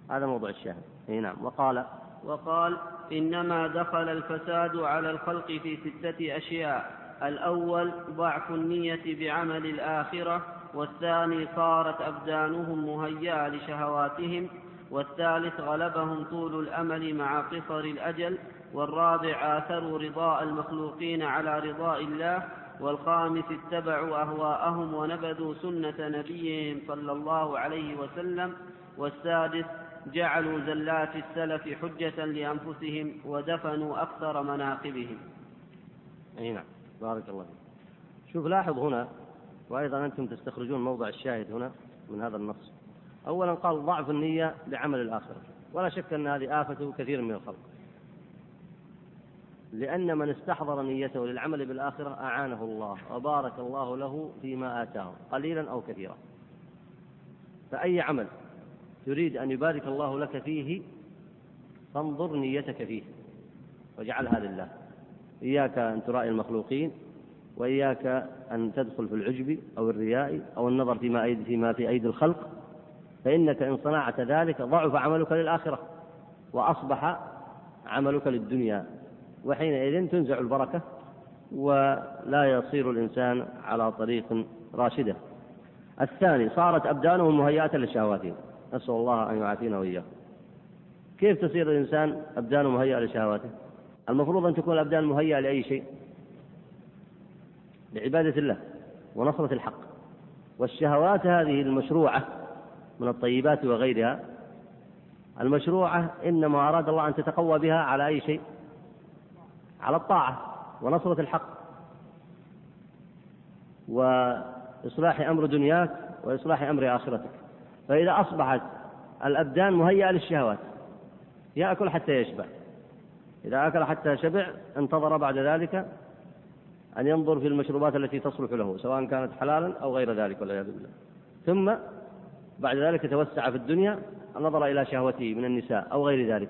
Speaker 1: هذا موضوع الشاهد. إي نعم. وقال
Speaker 2: وقال إنما دخل الفساد على الخلق في ستة أشياء الأول ضعف النية بعمل الآخرة والثاني صارت أبدانهم مهيئة لشهواتهم والثالث غلبهم طول الأمل مع قصر الأجل والرابع آثروا رضاء المخلوقين على رضاء الله والخامس اتبعوا أهواءهم ونبذوا سنة نبيهم صلى الله عليه وسلم والسادس جعلوا زلات السلف حجة لأنفسهم ودفنوا أكثر مناقبهم.
Speaker 1: أي نعم بارك الله فيك. شوف لاحظ هنا وأيضا أنتم تستخرجون موضع الشاهد هنا من هذا النص. أولا قال ضعف النية لعمل الآخرة. ولا شك أن هذه آفة كثير من الخلق. لأن من استحضر نيته للعمل بالآخرة أعانه الله وبارك الله له فيما آتاه قليلا أو كثيرا. فأي عمل تريد أن يبارك الله لك فيه فانظر نيتك فيه واجعلها لله. إياك أن ترائي المخلوقين وإياك أن تدخل في العجب أو الرياء أو النظر فيما, أيدي فيما في أيدي الخلق فإنك إن صنعت ذلك ضعف عملك للآخرة وأصبح عملك للدنيا. وحينئذ تنزع البركة ولا يصير الإنسان على طريق راشدة. الثاني صارت أبدانهم مهيئة لشهواتهم نسأل الله أن يعافينا وإياكم. كيف تصير الإنسان أبدانه مهيئة لشهواته؟ المفروض أن تكون الأبدان مهيئة لأي شيء. لعبادة الله ونصرة الحق. والشهوات هذه المشروعة من الطيبات وغيرها المشروعة إنما أراد الله أن تتقوى بها على أي شيء؟ على الطاعة ونصرة الحق. وإصلاح أمر دنياك وإصلاح أمر آخرتك. فإذا أصبحت الأبدان مهيئة للشهوات يأكل حتى يشبع. إذا أكل حتى شبع انتظر بعد ذلك أن ينظر في المشروبات التي تصلح له سواء كانت حلالا أو غير ذلك والعياذ بالله. ثم بعد ذلك توسع في الدنيا نظر إلى شهوته من النساء أو غير ذلك.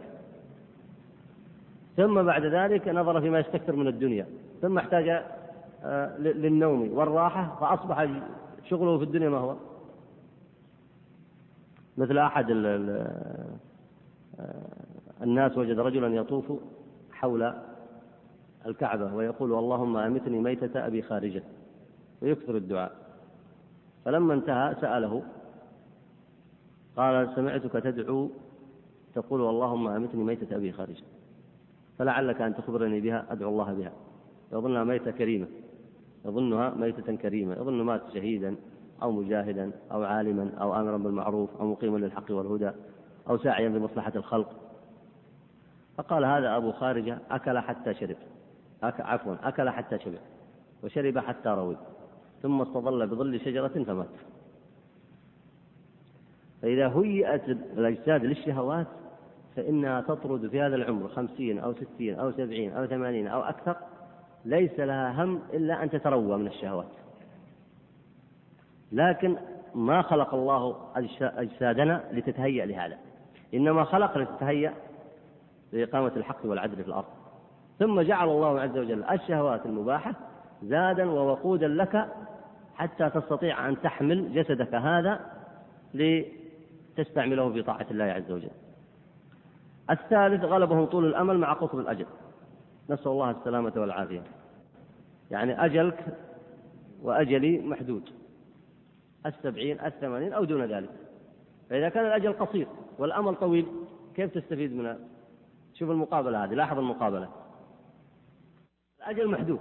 Speaker 1: ثم بعد ذلك نظر فيما يستكثر من الدنيا. ثم احتاج آه، للنوم والراحة فأصبح شغله في الدنيا ما هو؟ مثل أحد آه، الناس وجد رجلا يطوف حول الكعبة ويقول اللهم أمتني ميتة أبي خارجة. ويكثر الدعاء. فلما انتهى سأله قال سمعتك تدعو تقول اللهم أمتني ميتة أبي خارجة. فلعلك أن تخبرني بها أدعو الله بها. يظنها ميتة كريمة يظنها ميتة كريمة يظن مات شهيدا أو مجاهدا أو عالما أو آمرا بالمعروف أو مقيما للحق والهدى أو ساعيا بمصلحة الخلق. فقال هذا أبو خارجة أكل حتى شرب أك... عفوا أكل حتى شبع وشرب حتى روي ثم استظل بظل شجرة فمات. فإذا هيئت الأجساد للشهوات فإنها تطرد في هذا العمر خمسين أو ستين أو سبعين أو ثمانين أو أكثر ليس لها هم إلا أن تتروى من الشهوات. لكن ما خلق الله أجسادنا لتتهيأ لهذا. إنما خلق لتتهيأ لإقامة الحق والعدل في الأرض. ثم جعل الله عز وجل الشهوات المباحة زادا ووقودا لك حتى تستطيع أن تحمل جسدك هذا لتستعمله في طاعة الله عز وجل. الثالث غلبهم طول الأمل مع قصر الأجل. نسأل الله السلامة والعافية. يعني أجلك وأجلي محدود. السبعين الثمانين أو دون ذلك. فإذا كان الأجل قصير والأمل طويل كيف تستفيد منه شوف المقابلة هذه؟ لاحظ المقابلة. الأجل محدود.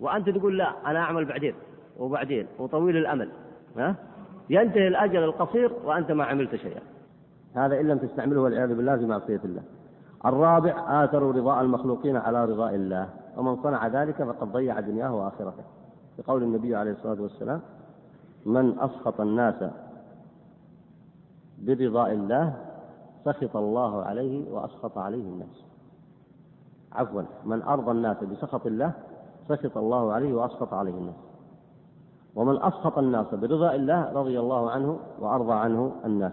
Speaker 1: وأنت تقول لا أنا أعمل بعدين وبعدين وطويل الأمل ها؟ ينتهي الأجل القصير وأنت ما عملت شيئا. هذا إن لم تستعمله والعياذ بالله في معصية الله. الرابع آثروا رضاء المخلوقين على رضاء الله. ومن صنع ذلك فقد ضيع دنياه وآخرته. بقول النبي عليه الصلاة والسلام من أسخط الناس برضاء الله سخط الله عليه وأسخط عليه الناس. عفوا من أرضى الناس بسخط الله سخط الله عليه وأسخط عليه الناس. ومن أسخط الناس برضاء الله رضي الله عنه وأرضى عنه الناس.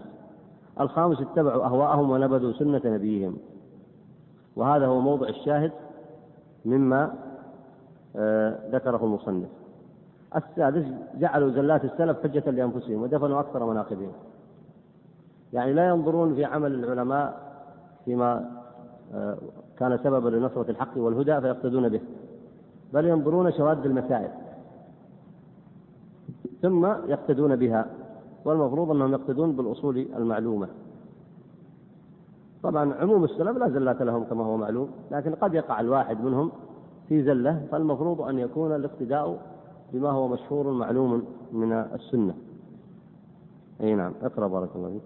Speaker 1: الخامس اتبعوا أهواءهم ونبذوا سنة نبيهم. وهذا هو موضع الشاهد مما آه، ذكره المصنف. السادس جعلوا زلات السلف حجة لأنفسهم ودفنوا أكثر مناقبهم. يعني لا ينظرون في عمل العلماء فيما آه، كان سببا لنصرة الحق والهدى فيقتدون به. بل ينظرون شواذ المسائل. ثم يقتدون بها. والمفروض أنهم يقتدون بالأصول المعلومة. طبعا عموم السلف لا زلات لهم كما هو معلوم. لكن قد يقع الواحد منهم في زلة فالمفروض أن يكون الاقتداء بما هو مشهور معلوم من السنة. أي نعم اقرأ بارك الله فيك.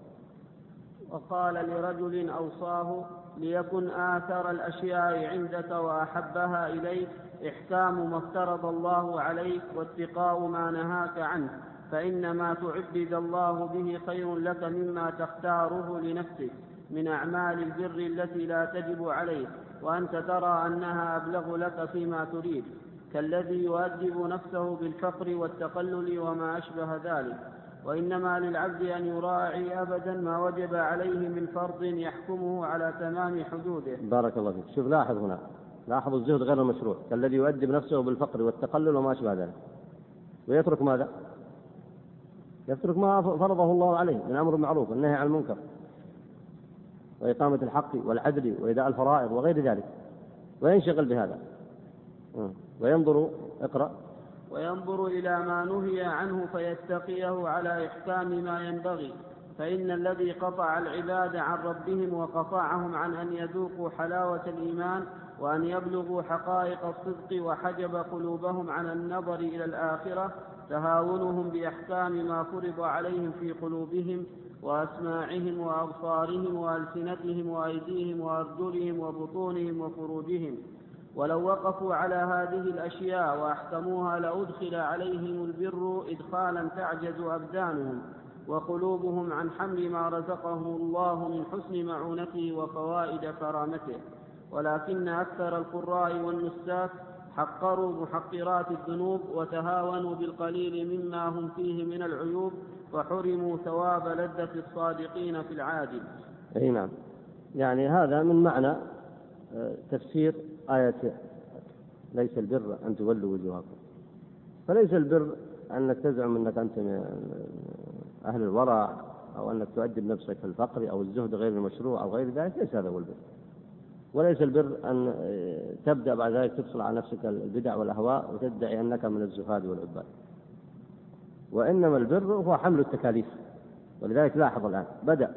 Speaker 2: وقال لرجل أوصاه ليكن آثر الأشياء عندك وأحبها إليك إحكام ما افترض الله عليك واتقاء ما نهاك عنه فإن ما تعبد الله به خير لك مما تختاره لنفسك من أعمال البر التي لا تجب عليك وأنت ترى أنها أبلغ لك فيما تريد. كالذي يؤدب نفسه بالفقر والتقلل وما أشبه ذلك. وإنما للعبد أن يراعي أبدا ما وجب عليه من فرض يحكمه على تمام حدوده.
Speaker 1: بارك الله فيك. شوف لاحظ هنا. لاحظ الزهد غير المشروع كالذي يؤدب نفسه بالفقر والتقلل وما أشبه ذلك. ويترك ماذا؟ يترك ما فرضه الله عليه من أمر بالمعروف والنهي عن المنكر وإقامة الحق والعدل وإداء الفرائض وغير ذلك. وينشغل بهذا. وينظر اقرأ.
Speaker 2: وينظر إلى ما نهي عنه فيتقيه على إحكام ما ينبغي فإن الذي قطع العباد عن ربهم وقطعهم عن أن يذوقوا حلاوة الإيمان وأن يبلغوا حقائق الصدق وحجب قلوبهم عن النظر إلى الآخرة تهاونهم بأحكام ما فرض عليهم في قلوبهم وأسماعهم وأبصارهم وألسنتهم وأيديهم وأرجلهم وبطونهم وفروجهم. ولو وقفوا على هذه الأشياء وأحكموها لأدخل عليهم البر إدخالا تعجز أبدانهم وقلوبهم عن حمل ما رزقهم الله من حسن معونته وفوائد كرامته. ولكن أكثر القراء والنساك حقروا محقرات الذنوب وتهاونوا بالقليل مما هم فيه من العيوب وحرموا ثواب لذة الصادقين في العاجل
Speaker 1: أي نعم. يعني هذا من معنى آه، تفسير آية ليس البر أن تولوا وجوهكم. فليس البر أنك تزعم أنك أنت من أهل الورع أو أنك تؤدب نفسك في الفقر أو الزهد غير المشروع أو غير ذلك ليس هذا هو البر. وليس البر أن تبدأ بعد ذلك تدخل على نفسك البدع والأهواء وتدعي أنك من الزهاد والعباد. وإنما البر هو حمل التكاليف. ولذلك لاحظ الآن بدأ.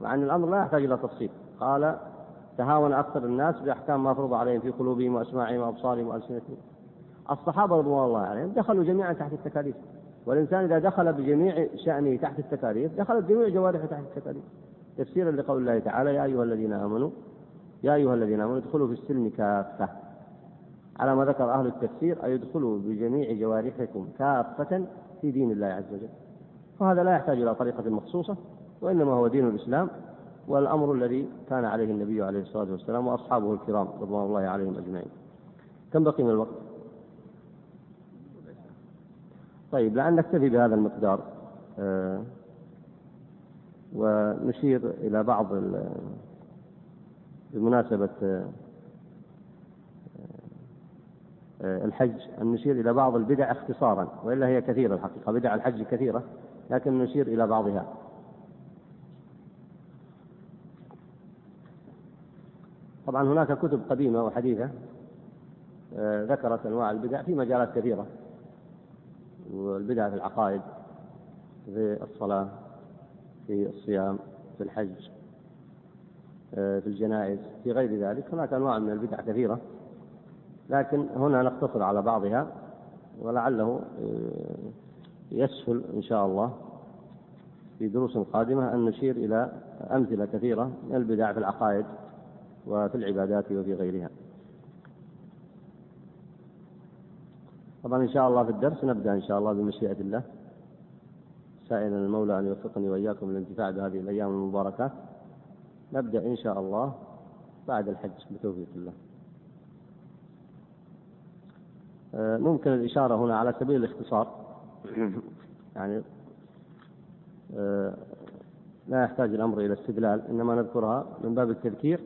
Speaker 1: مع أن الأمر لا يحتاج إلى تفصيل. قال تهاون أكثر الناس بأحكام ما فرض عليهم في قلوبهم وأسماعهم وأبصارهم وألسنتهم. الصحابة رضوان الله عليهم دخلوا جميعا تحت التكاليف. والإنسان إذا دخل بجميع شأنه تحت التكاليف دخلت جميع جوارحه تحت التكاليف. تفسيرا لقول الله تعالى يا أيها الذين آمنوا يا أيها الذين آمنوا ادخلوا في السلم كافة. على ما ذكر أهل التفسير أي ادخلوا بجميع جوارحكم كافة في دين الله عز وجل. وهذا لا يحتاج إلى طريقة مخصوصة وإنما هو دين الإسلام. والأمر الذي كان عليه النبي عليه الصلاة والسلام وأصحابه الكرام رضوان الله عليهم أجمعين. كم بقي من الوقت؟ طيب لعل نكتفي بهذا المقدار آه ونشير إلى بعض بمناسبة آه الحج أن نشير إلى بعض البدع اختصارا وإلا هي كثيرة الحقيقة بدع الحج كثيرة لكن نشير إلى بعضها. طبعا هناك كتب قديمة وحديثة آه، ذكرت أنواع البدع في مجالات كثيرة والبدع في العقائد في الصلاة في الصيام في الحج آه، في الجنائز في غير ذلك. هناك أنواع من البدع كثيرة لكن هنا نقتصر على بعضها ولعله آه، يسهل إن شاء الله في دروس قادمة أن نشير إلى أمثلة كثيرة من البدع في العقائد. وفي العبادات وفي غيرها. طبعا إن شاء الله في الدرس نبدأ إن شاء الله بمشيئة الله. سائلا المولى أن يوفقني وإياكم للانتفاع بهذه الأيام المباركات نبدأ إن شاء الله بعد الحج بتوفيق الله. آه، ممكن الإشارة هنا على سبيل الاختصار. يعني آه، لا يحتاج الأمر إلى استدلال إنما نذكرها من باب التذكير.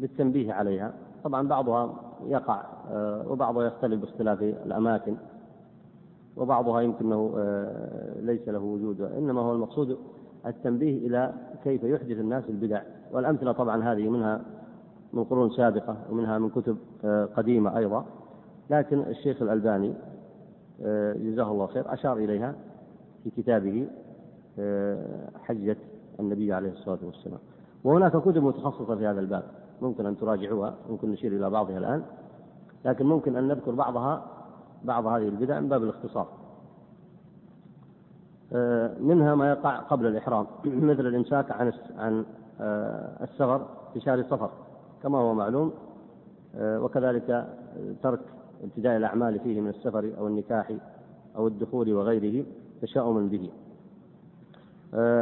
Speaker 1: للتنبيه عليها. طبعا بعضها يقع آه، وبعضها يختلف باختلاف الأماكن وبعضها يمكن آه، ليس له وجود إنما هو المقصود التنبيه إلى كيف يحدث الناس البدع. والأمثلة طبعا هذه منها من قرون سابقة ومنها من كتب قديمة أيضا. لكن الشيخ الألباني جزاه الله خير أشار إليها في كتابه حجة النبي عليه الصلاة والسلام. وهناك كتب متخصصة في هذا الباب. ممكن أن تراجعوها ممكن نشير إلى بعضها الآن. لكن ممكن أن نذكر بعضها بعض هذه البدع من باب الاختصار. آه، منها ما يقع قبل الإحرام مثل الإمساك عن عن آه، السفر في شهر السفر كما هو معلوم آه، وكذلك ترك ابتداء الأعمال فيه من السفر أو النكاح أو الدخول وغيره تشاؤما به.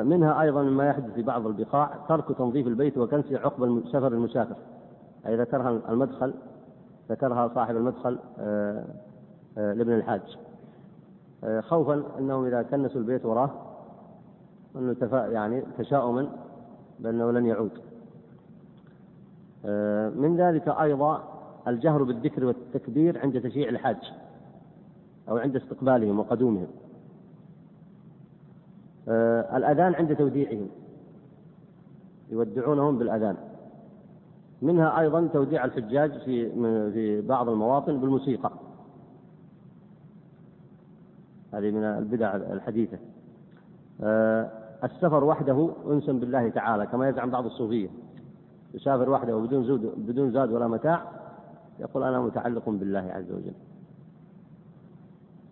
Speaker 1: منها أيضا مما يحدث في بعض البقاع ترك تنظيف البيت وكنسه عقب سفر المسافر. أي ذكرها المدخل ذكرها صاحب المدخل آه، آه، لابن الحاج. خوفا أنهم إذا كنسوا البيت وراه أنه يعني تشاؤما بأنه لن يعود. من ذلك أيضا الجهر بالذكر والتكبير عند تشييع الحاج أو عند استقبالهم وقدومهم. آه، الأذان عند توديعهم. يودعونهم بالأذان. منها أيضا توديع الحجاج في في بعض المواطن بالموسيقى. هذه من البدع الحديثة. آه، السفر وحده أنس بالله تعالى كما يزعم بعض الصوفية. يسافر وحده بدون زود بدون زاد ولا متاع يقول أنا متعلق بالله عز وجل.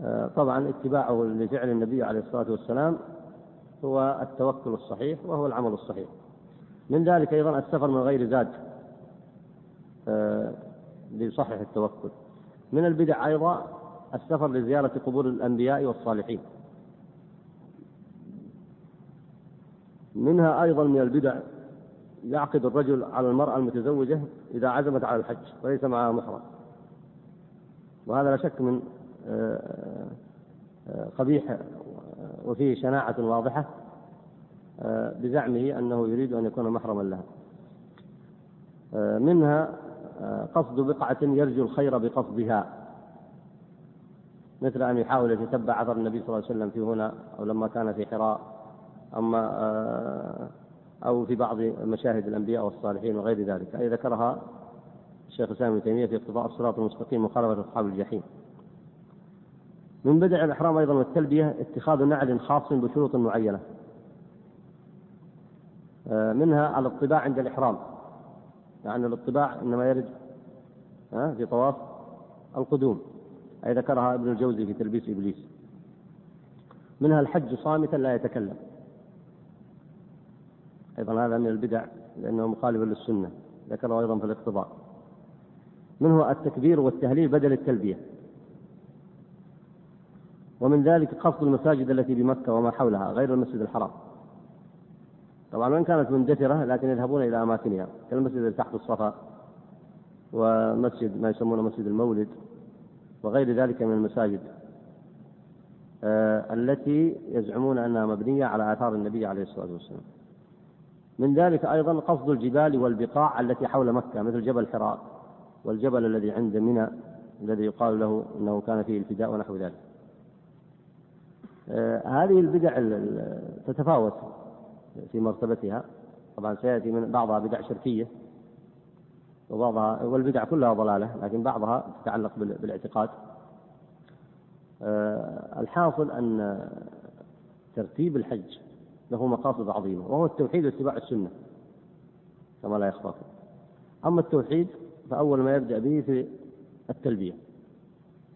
Speaker 1: آه، طبعا اتباعه لفعل النبي عليه الصلاة والسلام هو التوكل الصحيح وهو العمل الصحيح. من ذلك أيضا السفر من غير زاد آه، ليصحح التوكل. من البدع أيضا السفر لزيارة قبور الأنبياء والصالحين. منها أيضا من البدع يعقد الرجل على المرأة المتزوجة إذا عزمت على الحج وليس معها محرم. وهذا لا شك من آه، آه، قبيح وفيه شناعة واضحة آه، بزعمه أنه يريد أن يكون محرما لها. آه، منها آه، قصد بقعة يرجو الخير بقصدها. مثل أن يحاول يتتبع أثر النبي صلى الله عليه وسلم في هنا أو لما كان في حراء. أما أو في بعض مشاهد الأنبياء والصالحين وغير ذلك. أي ذكرها الشيخ ابن تيمية في اقتضاء الصراط المستقيم مخالفة أصحاب الجحيم. من بدع الإحرام أيضا والتلبية اتخاذ نعل خاص بشروط معينة. آه، منها الاطباع عند الإحرام. يعني الاطباع إنما يرد في طواف القدوم أي ذكرها ابن الجوزي في تلبيس إبليس. منها الحج صامتا لا يتكلم. أيضا هذا من البدع لأنه مخالف للسنة ذكره أيضا في الاقتضاء. منه التكبير والتهليل بدل التلبية. ومن ذلك قصد المساجد التي بمكة وما حولها غير المسجد الحرام. طبعا وإن كانت مندثرة لكن يذهبون إلى أماكنها كالمسجد الذي تحت الصفا ومسجد ما يسمونه مسجد المولد وغير ذلك من المساجد آه التي يزعمون أنها مبنية على آثار النبي عليه الصلاة والسلام. من ذلك أيضا قصد الجبال والبقاع التي حول مكة مثل جبل حراء والجبل الذي عند منى الذي يقال له أنه كان فيه الفداء ونحو ذلك. هذه البدع تتفاوت في مرتبتها. طبعا سيأتي من بعضها بدع شركية وبعضها والبدع كلها ضلالة لكن بعضها تتعلق بالاعتقاد. آه، الحاصل أن ترتيب الحج له مقاصد عظيمة وهو التوحيد واتباع السنة كما لا يخفاكم أما التوحيد فأول ما يبدأ به في التلبية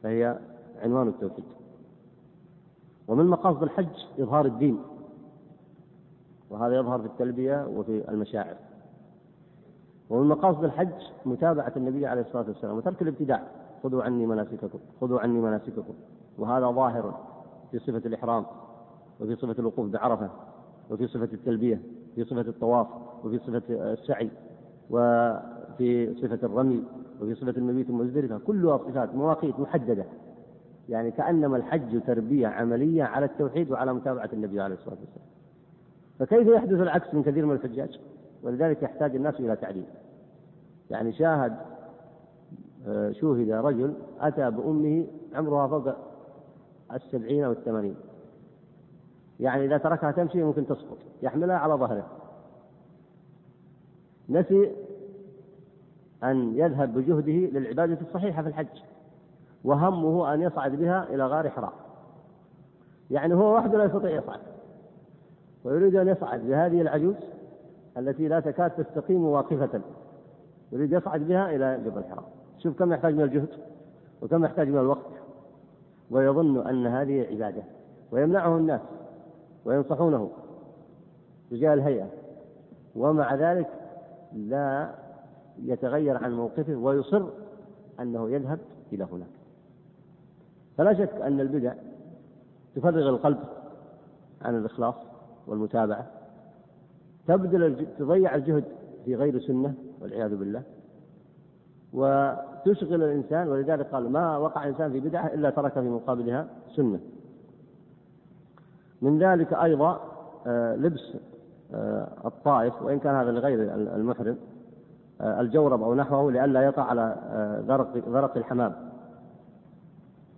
Speaker 1: فهي عنوان التوحيد. ومن مقاصد الحج إظهار الدين. وهذا يظهر في التلبية وفي المشاعر. ومن مقاصد الحج متابعة النبي عليه الصلاة والسلام وترك الابتداع. خذوا عني مناسككم خذوا عني مناسككم. وهذا ظاهر في صفة الإحرام وفي صفة الوقوف بعرفة وفي صفة التلبية في صفة الطواف وفي صفة السعي وفي صفة الرمي وفي صفة المبيت المزدلفة كلها صفات مواقيت محددة. يعني كأنما الحج تربية عملية على التوحيد وعلى متابعة النبي عليه الصلاة والسلام. فكيف يحدث العكس من كثير من الحجاج؟ ولذلك يحتاج الناس إلى تعليم. يعني شاهد آه، شوهد رجل أتى بأمه عمرها فوق السبعين أو الثمانين. يعني إذا تركها تمشي ممكن تسقط يحملها على ظهره. نسي أن يذهب بجهده للعبادة الصحيحة في الحج. وهمه أن يصعد بها إلى غار حراء. يعني هو وحده لا يستطيع يصعد. ويريد أن يصعد بهذه العجوز التي لا تكاد تستقيم واقفة. يريد يصعد بها إلى جبل حراء شوف كم يحتاج من الجهد وكم يحتاج من الوقت. ويظن أن هذه عبادة. ويمنعه الناس. وينصحونه. رجال الهيئة. ومع ذلك لا يتغير عن موقفه. ويصر أنه يذهب إلى هناك. فلا شك أن البدع تفرغ القلب عن الإخلاص والمتابعة تبذل تضيع الجهد في غير سنة والعياذ بالله وتشغل الإنسان ولذلك قال ما وقع إنسان في بدعة إلا ترك في مقابلها سنة. من ذلك أيضا آه، لبس آه، الطائف وإن كان هذا لغير المحرم آه، الجورب أو نحوه لئلا يقع على ذرق الحمام.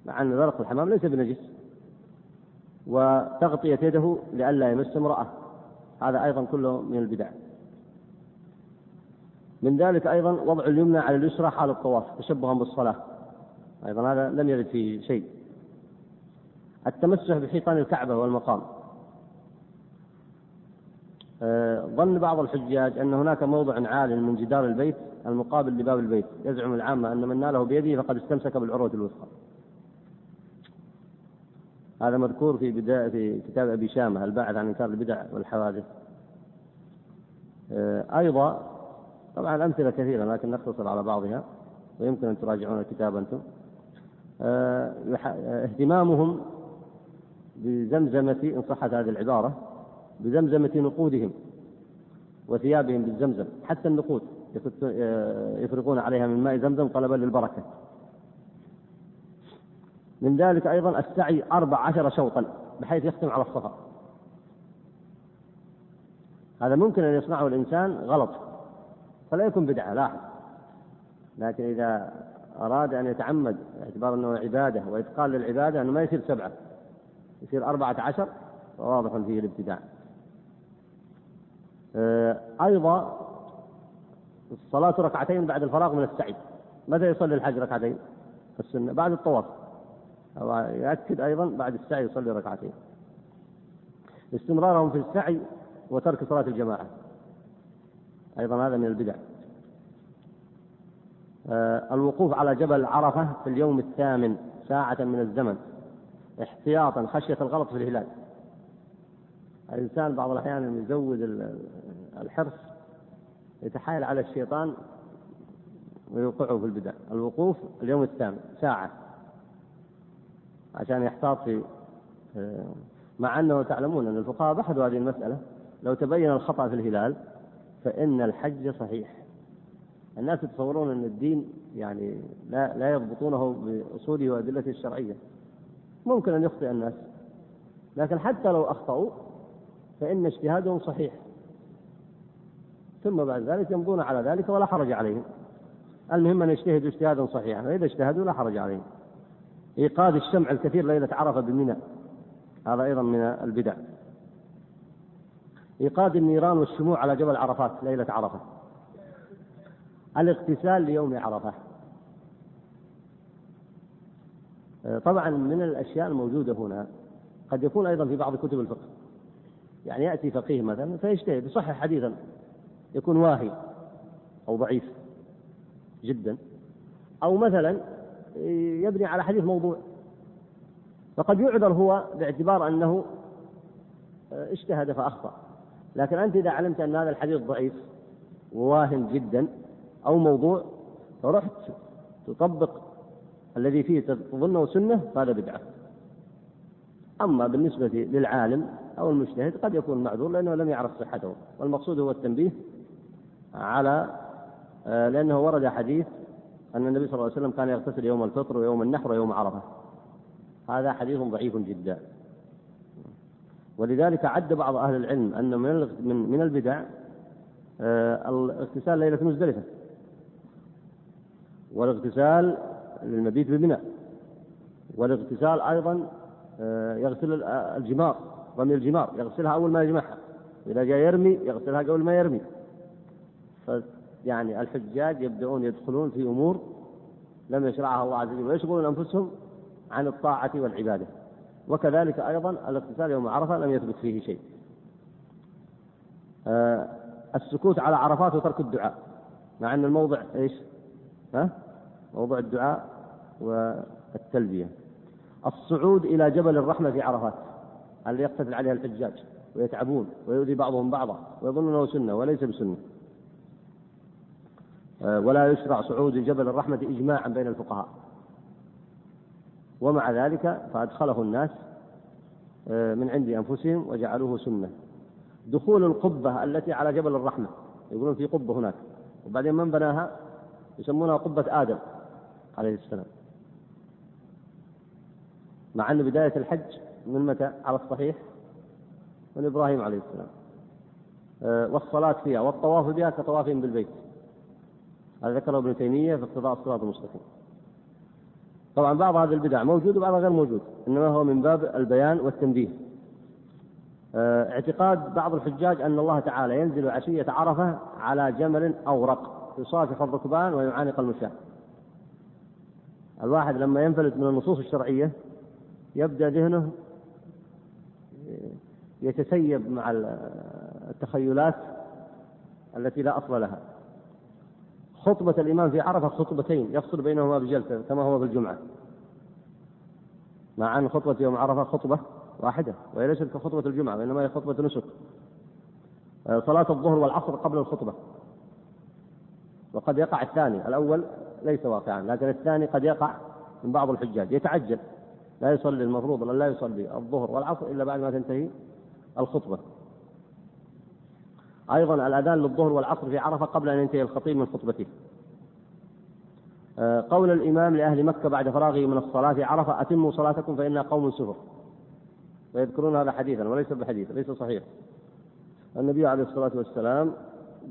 Speaker 1: مع أن ذرق الحمام ليس بنجس. وتغطية يده لئلا يمس امرأة. هذا أيضا كله من البدع. من ذلك أيضا وضع اليمنى على اليسرى حال الطواف تشبها بالصلاة. أيضا هذا لم يرد فيه شيء. التمسح بحيطان الكعبة والمقام. آه، ظن بعض الحجاج أن هناك موضع عال من جدار البيت المقابل لباب البيت. يزعم العامة أن من ناله بيده فقد استمسك بالعروة الوثقى. هذا مذكور في بداية في كتاب أبي شامة الباعث عن إنكار البدع والحوادث. آه، أيضا طبعا الأمثلة كثيرة لكن نختصر على بعضها ويمكن أن تراجعون الكتاب أنتم. آه، اهتمامهم بزمزمة إن صحت هذه العبارة بزمزمة نقودهم وثيابهم بالزمزم حتى النقود يفرقون عليها من ماء زمزم طلبا للبركة. من ذلك أيضا السعي أربع عشر شوطا بحيث يختم على الصفا. هذا ممكن أن يصنعه الإنسان غلط فلا يكون بدعة لاحظ. لكن إذا أراد أن يتعمد باعتبار أنه عبادة وإتقان للعبادة أنه ما يصير سبعة يصير أربعة عشر فواضح فيه الابتداع. آه، أيضا الصلاة ركعتين بعد الفراغ من السعي. متى يصلي الحج ركعتين السنة؟ بعد الطواف. يأكد أيضا بعد السعي يصلي ركعتين. استمرارهم في السعي وترك صلاة الجماعة. أيضا هذا من البدع. آه، الوقوف على جبل عرفة في اليوم الثامن ساعة من الزمن. احتياطا خشية الغلط في الهلال. الإنسان بعض الأحيان يزود الحرص يتحايل على الشيطان ويوقعه في البدع. الوقوف اليوم الثامن ساعة. عشان يحتاط في آه، مع أنه تعلمون أن الفقهاء بحثوا هذه المسألة لو تبين الخطأ في الهلال فإن الحج صحيح. الناس يتصورون أن الدين يعني لا لا يضبطونه بأصوله وأدلته الشرعية. ممكن أن يخطئ الناس لكن حتى لو أخطأوا فإن اجتهادهم صحيح. ثم بعد ذلك يمضون على ذلك ولا حرج عليهم. المهم أن يجتهدوا اجتهادا صحيحا فإذا اجتهدوا لا حرج عليهم. إيقاد الشمع الكثير ليلة عرفة بمنى هذا أيضا من البدع. إيقاد النيران والشموع على جبل عرفات ليلة عرفة. الاغتسال ليوم عرفة. طبعا من الأشياء الموجودة هنا قد يكون أيضا في بعض كتب الفقه. يعني يأتي فقيه مثلا فيجتهد يصحح حديثا. يكون واهي أو ضعيف جدا. أو مثلا يبني على حديث موضوع. فقد يعذر هو باعتبار أنه آه، اجتهد فأخطأ. لكن أنت إذا علمت أن هذا الحديث ضعيف وواهن جدا أو موضوع فرحت تطبق الذي فيه تظنه سنة فهذا بدعة. أما بالنسبة للعالم أو المجتهد قد يكون معذور لأنه لم يعرف صحته. والمقصود هو التنبيه على آه، لأنه ورد حديث أن النبي صلى الله عليه وسلم كان يغتسل يوم الفطر ويوم النحر ويوم عرفة. هذا حديث ضعيف جدا. ولذلك عد بعض أهل العلم أن من من البدع آه، الاغتسال ليلة مزدلفة. والاغتسال للمبيت بمنى. والاغتسال أيضا آه، يغسل الجمار رمي الجمار يغسلها أول ما يجمعها. إذا جاء يرمي يغسلها قبل ما يرمي. يعني الحجاج يبدأون يدخلون في أمور لم يشرعها الله عز وجل ويشغلون أنفسهم عن الطاعة والعبادة. وكذلك أيضا الاغتسال يوم عرفة لم يثبت فيه شيء. آه السكوت على عرفات وترك الدعاء. مع أن الموضع إيش؟ ها؟ موضع الدعاء والتلبية. الصعود إلى جبل الرحمة في عرفات اللي يقتتل عليها الحجاج ويتعبون ويؤذي بعضهم بعضا ويظنونه سنة وليس بسنة. ولا يشرع صعود جبل الرحمة إجماعا بين الفقهاء. ومع ذلك فأدخله الناس آه، من عند أنفسهم وجعلوه سنة. دخول القبة التي على جبل الرحمة يقولون في قبة هناك وبعدين من بناها؟ يسمونها قبة آدم عليه السلام. مع أن بداية الحج من متى؟ على الصحيح من إبراهيم عليه السلام. آه، والصلاة فيها والطواف بها كطوافهم بالبيت. هذا ذكره ابن تيمية في اقتضاء الصراط المستقيم. طبعا بعض هذه البدع موجود وبعضها غير موجود إنما هو من باب البيان والتنبيه. آه، اعتقاد بعض الحجاج أن الله تعالى ينزل عشية عرفة على جمل أورق يصافح الركبان ويعانق المشاة. الواحد لما ينفلت من النصوص الشرعية يبدأ ذهنه يتسيب مع التخيلات التي لا أصل لها. خطبة الإمام في عرفة خطبتين يفصل بينهما بجلسة كما هو في الجمعة مع أن خطبة يوم عرفة خطبة واحدة وهي ليست كخطبة الجمعة وإنما هي خطبة نسك. صلاة الظهر والعصر قبل الخطبة. وقد يقع الثاني الأول ليس واقعا لكن الثاني قد يقع من بعض الحجاج. يتعجل. لا يصلي المفروض لا يصلي الظهر والعصر إلا بعد ما تنتهي الخطبة. أيضا الأذان للظهر والعصر في عرفة قبل أن ينتهي الخطيب من خطبته. آه، قول الإمام لأهل مكة بعد فراغه من الصلاة في عرفة أتموا صلاتكم فإنها قوم سفر. ويذكرون هذا حديثا وليس بحديث ليس صحيح. النبي عليه الصلاة والسلام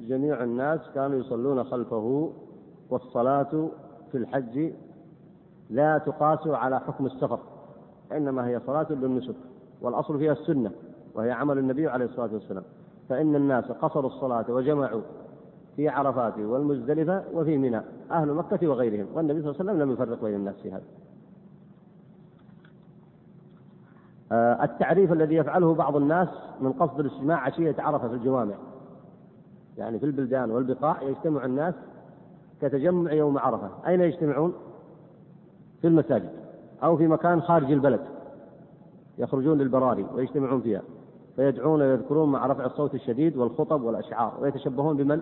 Speaker 1: جميع الناس كانوا يصلون خلفه والصلاة في الحج لا تقاس على حكم السفر إنما هي صلاة للنسك والأصل فيها السنة وهي عمل النبي عليه الصلاة والسلام. فإن الناس قصروا الصلاة وجمعوا في عرفات والمزدلفة وفي منى أهل مكة وغيرهم والنبي صلى الله عليه وسلم لم يفرق بين الناس في هذا. آه، التعريف الذي يفعله بعض الناس من قصد الاجتماع عشية عرفة في الجوامع. يعني في البلدان والبقاع يجتمع الناس كتجمع يوم عرفة. أين يجتمعون؟ في المساجد أو في مكان خارج البلد يخرجون للبراري ويجتمعون فيها. فيدعون ويذكرون مع رفع الصوت الشديد والخطب والأشعار. ويتشبهون بمن؟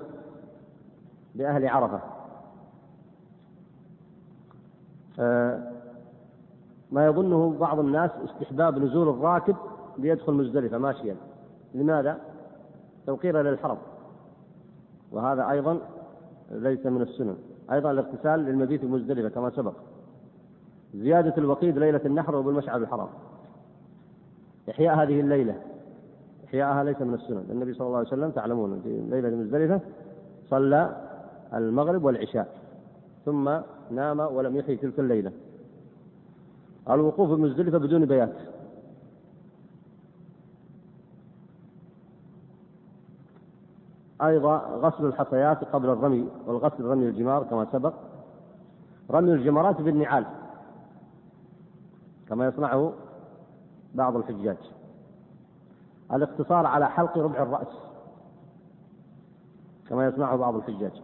Speaker 1: بأهل عرفة. آه، ما يظنه بعض الناس استحباب نزول الراكب ليدخل مزدلفة ماشيا. لماذا؟ توقيرا للحرم. وهذا أيضا ليس من السنن. أيضا الاغتسال للمبيت بمزدلفة كما سبق. زيادة الوقيد ليلة النحر وبالمشعر الحرام. إحياء هذه الليلة. إحياءها ليس من السنن. النبي صلى الله عليه وسلم تعلمون في ليلة مزدلفة صلى المغرب والعشاء ثم نام ولم يحيي تلك الليلة. الوقوف بمزدلفة بدون بيات. أيضا غسل الحصيات قبل الرمي والغسل رمي الجمار كما سبق. رمي الجمرات بالنعال كما يصنعه بعض الحجاج. الاقتصار على حلق ربع الرأس كما يصنعه بعض الحجاج.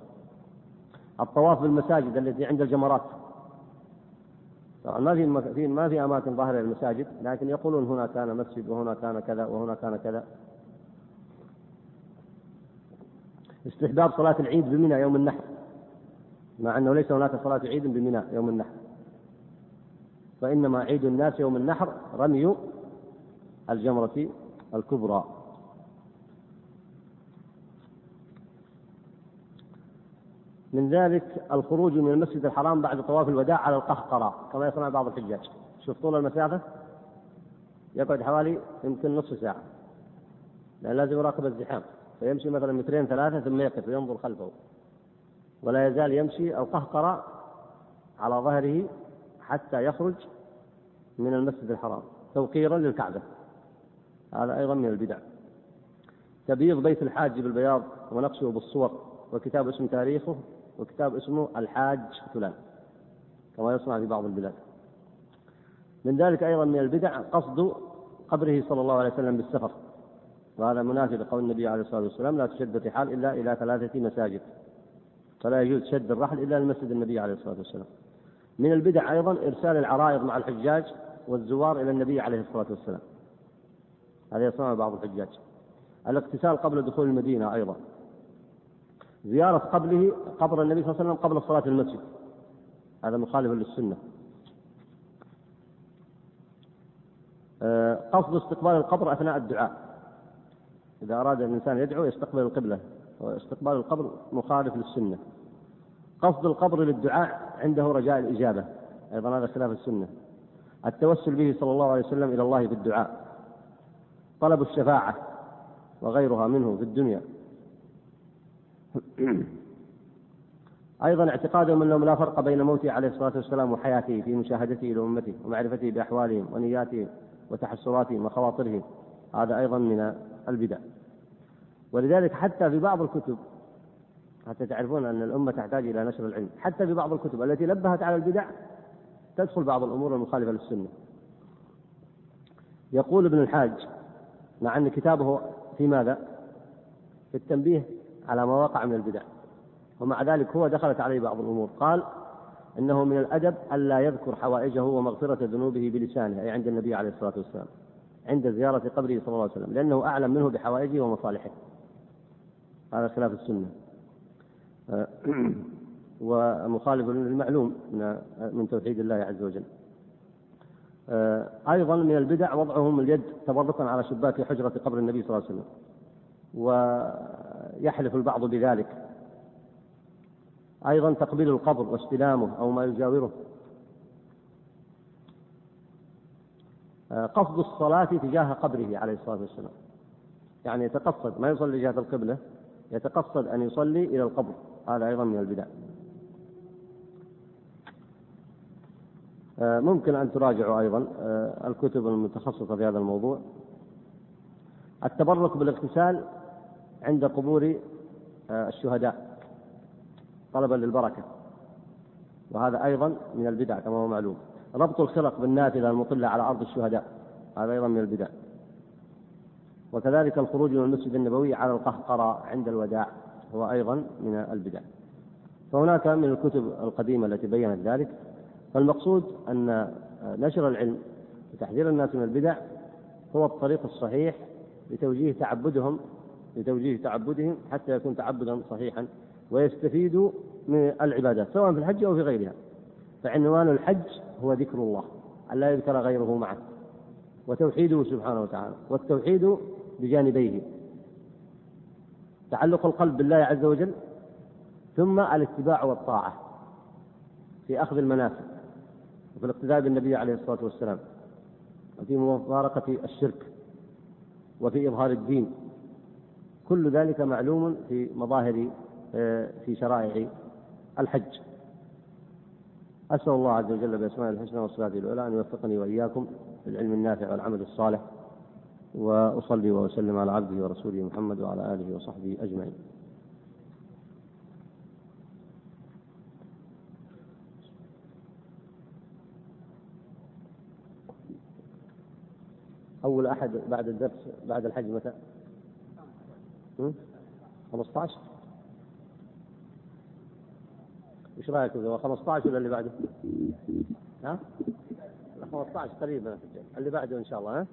Speaker 1: الطواف بالمساجد التي عند الجمرات. طبعا ما في ما في أماكن ظاهرة للمساجد لكن يقولون هنا كان مسجد وهنا كان كذا وهنا كان كذا. استحباب صلاة العيد بمنى يوم النحر مع أنه ليس هناك صلاة عيد بمنى يوم النحر. فإنما عيد الناس يوم النحر رمي الجمرة الكبرى. من ذلك الخروج من المسجد الحرام بعد طواف الوداع على القهقرة كما يصنع بعض الحجاج. شوف طول المسافة يقعد حوالي يمكن نصف ساعة. لأن لازم يراقب الزحام فيمشي مثلا مترين ثلاثة ثم يقف وينظر خلفه. ولا يزال يمشي القهقرة على ظهره حتى يخرج من المسجد الحرام توقيرا للكعبة. هذا أيضا من البدع. تبييض بيت الحاج بالبياض ونقشه بالصور وكتاب اسم تاريخه وكتاب اسمه الحاج فلان كما يصنع في بعض البلاد. من ذلك أيضا من البدع قصد قبره صلى الله عليه وسلم بالسفر. وهذا منافي لقول النبي عليه الصلاة والسلام لا تشد الرحال إلا إلى ثلاثة مساجد. فلا يجوز شد الرحل إلا لمسجد النبي عليه الصلاة والسلام. من البدع أيضا إرسال العرائض مع الحجاج والزوار إلى النبي عليه الصلاة والسلام. هذا يصنعه بعض الحجاج. الاغتسال قبل دخول المدينة أيضا. زيارة قبله قبر النبي صلى الله عليه وسلم قبل الصلاة في المسجد. هذا مخالف للسنة. آه، قصد استقبال القبر أثناء الدعاء. إذا أراد الإنسان يدعو يستقبل القبلة. واستقبال القبر مخالف للسنة. قصد القبر للدعاء عنده رجاء الإجابة. أيضا هذا خلاف السنة. التوسل به صلى الله عليه وسلم إلى الله بالدعاء. طلب الشفاعة وغيرها منه في الدنيا. أيضا اعتقادهم أنه لا فرق بين موته عليه الصلاة والسلام وحياته في مشاهدته لأمته ومعرفته بأحوالهم ونياتهم وتحسراتهم وخواطرهم. هذا أيضا من البدع. ولذلك حتى في بعض الكتب حتى تعرفون أن الأمة تحتاج إلى نشر العلم حتى في بعض الكتب التي نبهت على البدع تدخل بعض الأمور المخالفة للسنة. يقول ابن الحاج مع أن كتابه في ماذا؟ في التنبيه على ما وقع من البدع. ومع ذلك هو دخلت عليه بعض الأمور. قال إنه من الأدب ألا يذكر حوائجه ومغفرة ذنوبه بلسانه أي عند النبي عليه الصلاة والسلام عند زيارة قبره صلى الله عليه وسلم لأنه أعلم منه بحوائجه ومصالحه. هذا خلاف السنة. ومخالف للمعلوم من توحيد الله عز وجل. أيضا من البدع وضعهم اليد تبركا على شباك حجرة قبر النبي صلى الله عليه وسلم ويحلف البعض بذلك. أيضا تقبيل القبر واستلامه أو ما يجاوره. قصد الصلاة تجاه قبره عليه الصلاة والسلام. يعني يتقصد ما يصلي جهة القبلة يتقصد أن يصلي إلى القبر. هذا أيضا من البدع. ممكن أن تراجعوا أيضا آه، الكتب المتخصصة في هذا الموضوع. التبرك بالاغتسال عند قبور آه، الشهداء طلبا للبركة. وهذا أيضا من البدع كما هو معلوم. ربط الخرق بالنافذة المطلة على أرض الشهداء هذا أيضا من البدع. وكذلك الخروج من المسجد النبوي على القهقرة عند الوداع هو أيضا من البدع. فهناك من الكتب القديمة التي بينت ذلك. فالمقصود أن نشر العلم وتحذير الناس من البدع هو الطريق الصحيح لتوجيه تعبدهم لتوجيه تعبدهم حتى يكون تعبدا صحيحا ويستفيدوا من العبادات سواء في الحج أو في غيرها. فعنوان الحج هو ذكر الله أن لا يذكر غيره معه. وتوحيده سبحانه وتعالى والتوحيد بجانبيه. تعلق القلب بالله عز وجل ثم الاتباع والطاعة في أخذ المناسك وفي الاقتداء بالنبي عليه الصلاة والسلام وفي مفارقة الشرك وفي إظهار الدين. كل ذلك معلوم في مظاهر آه، في شرائع الحج. أسأل الله عز وجل بأسماء الحسنى وصفاته العلى أن يوفقني وإياكم للعلم النافع والعمل الصالح وأصلي وأسلم على عبده ورسوله محمد وعلى آله وصحبه أجمعين. أول أحد بعد الدرس بعد الحج متى؟ 15 وش رأيك 15 ولا اللي بعده؟ ها؟ 15 قريب اللي بعده إن شاء الله ها؟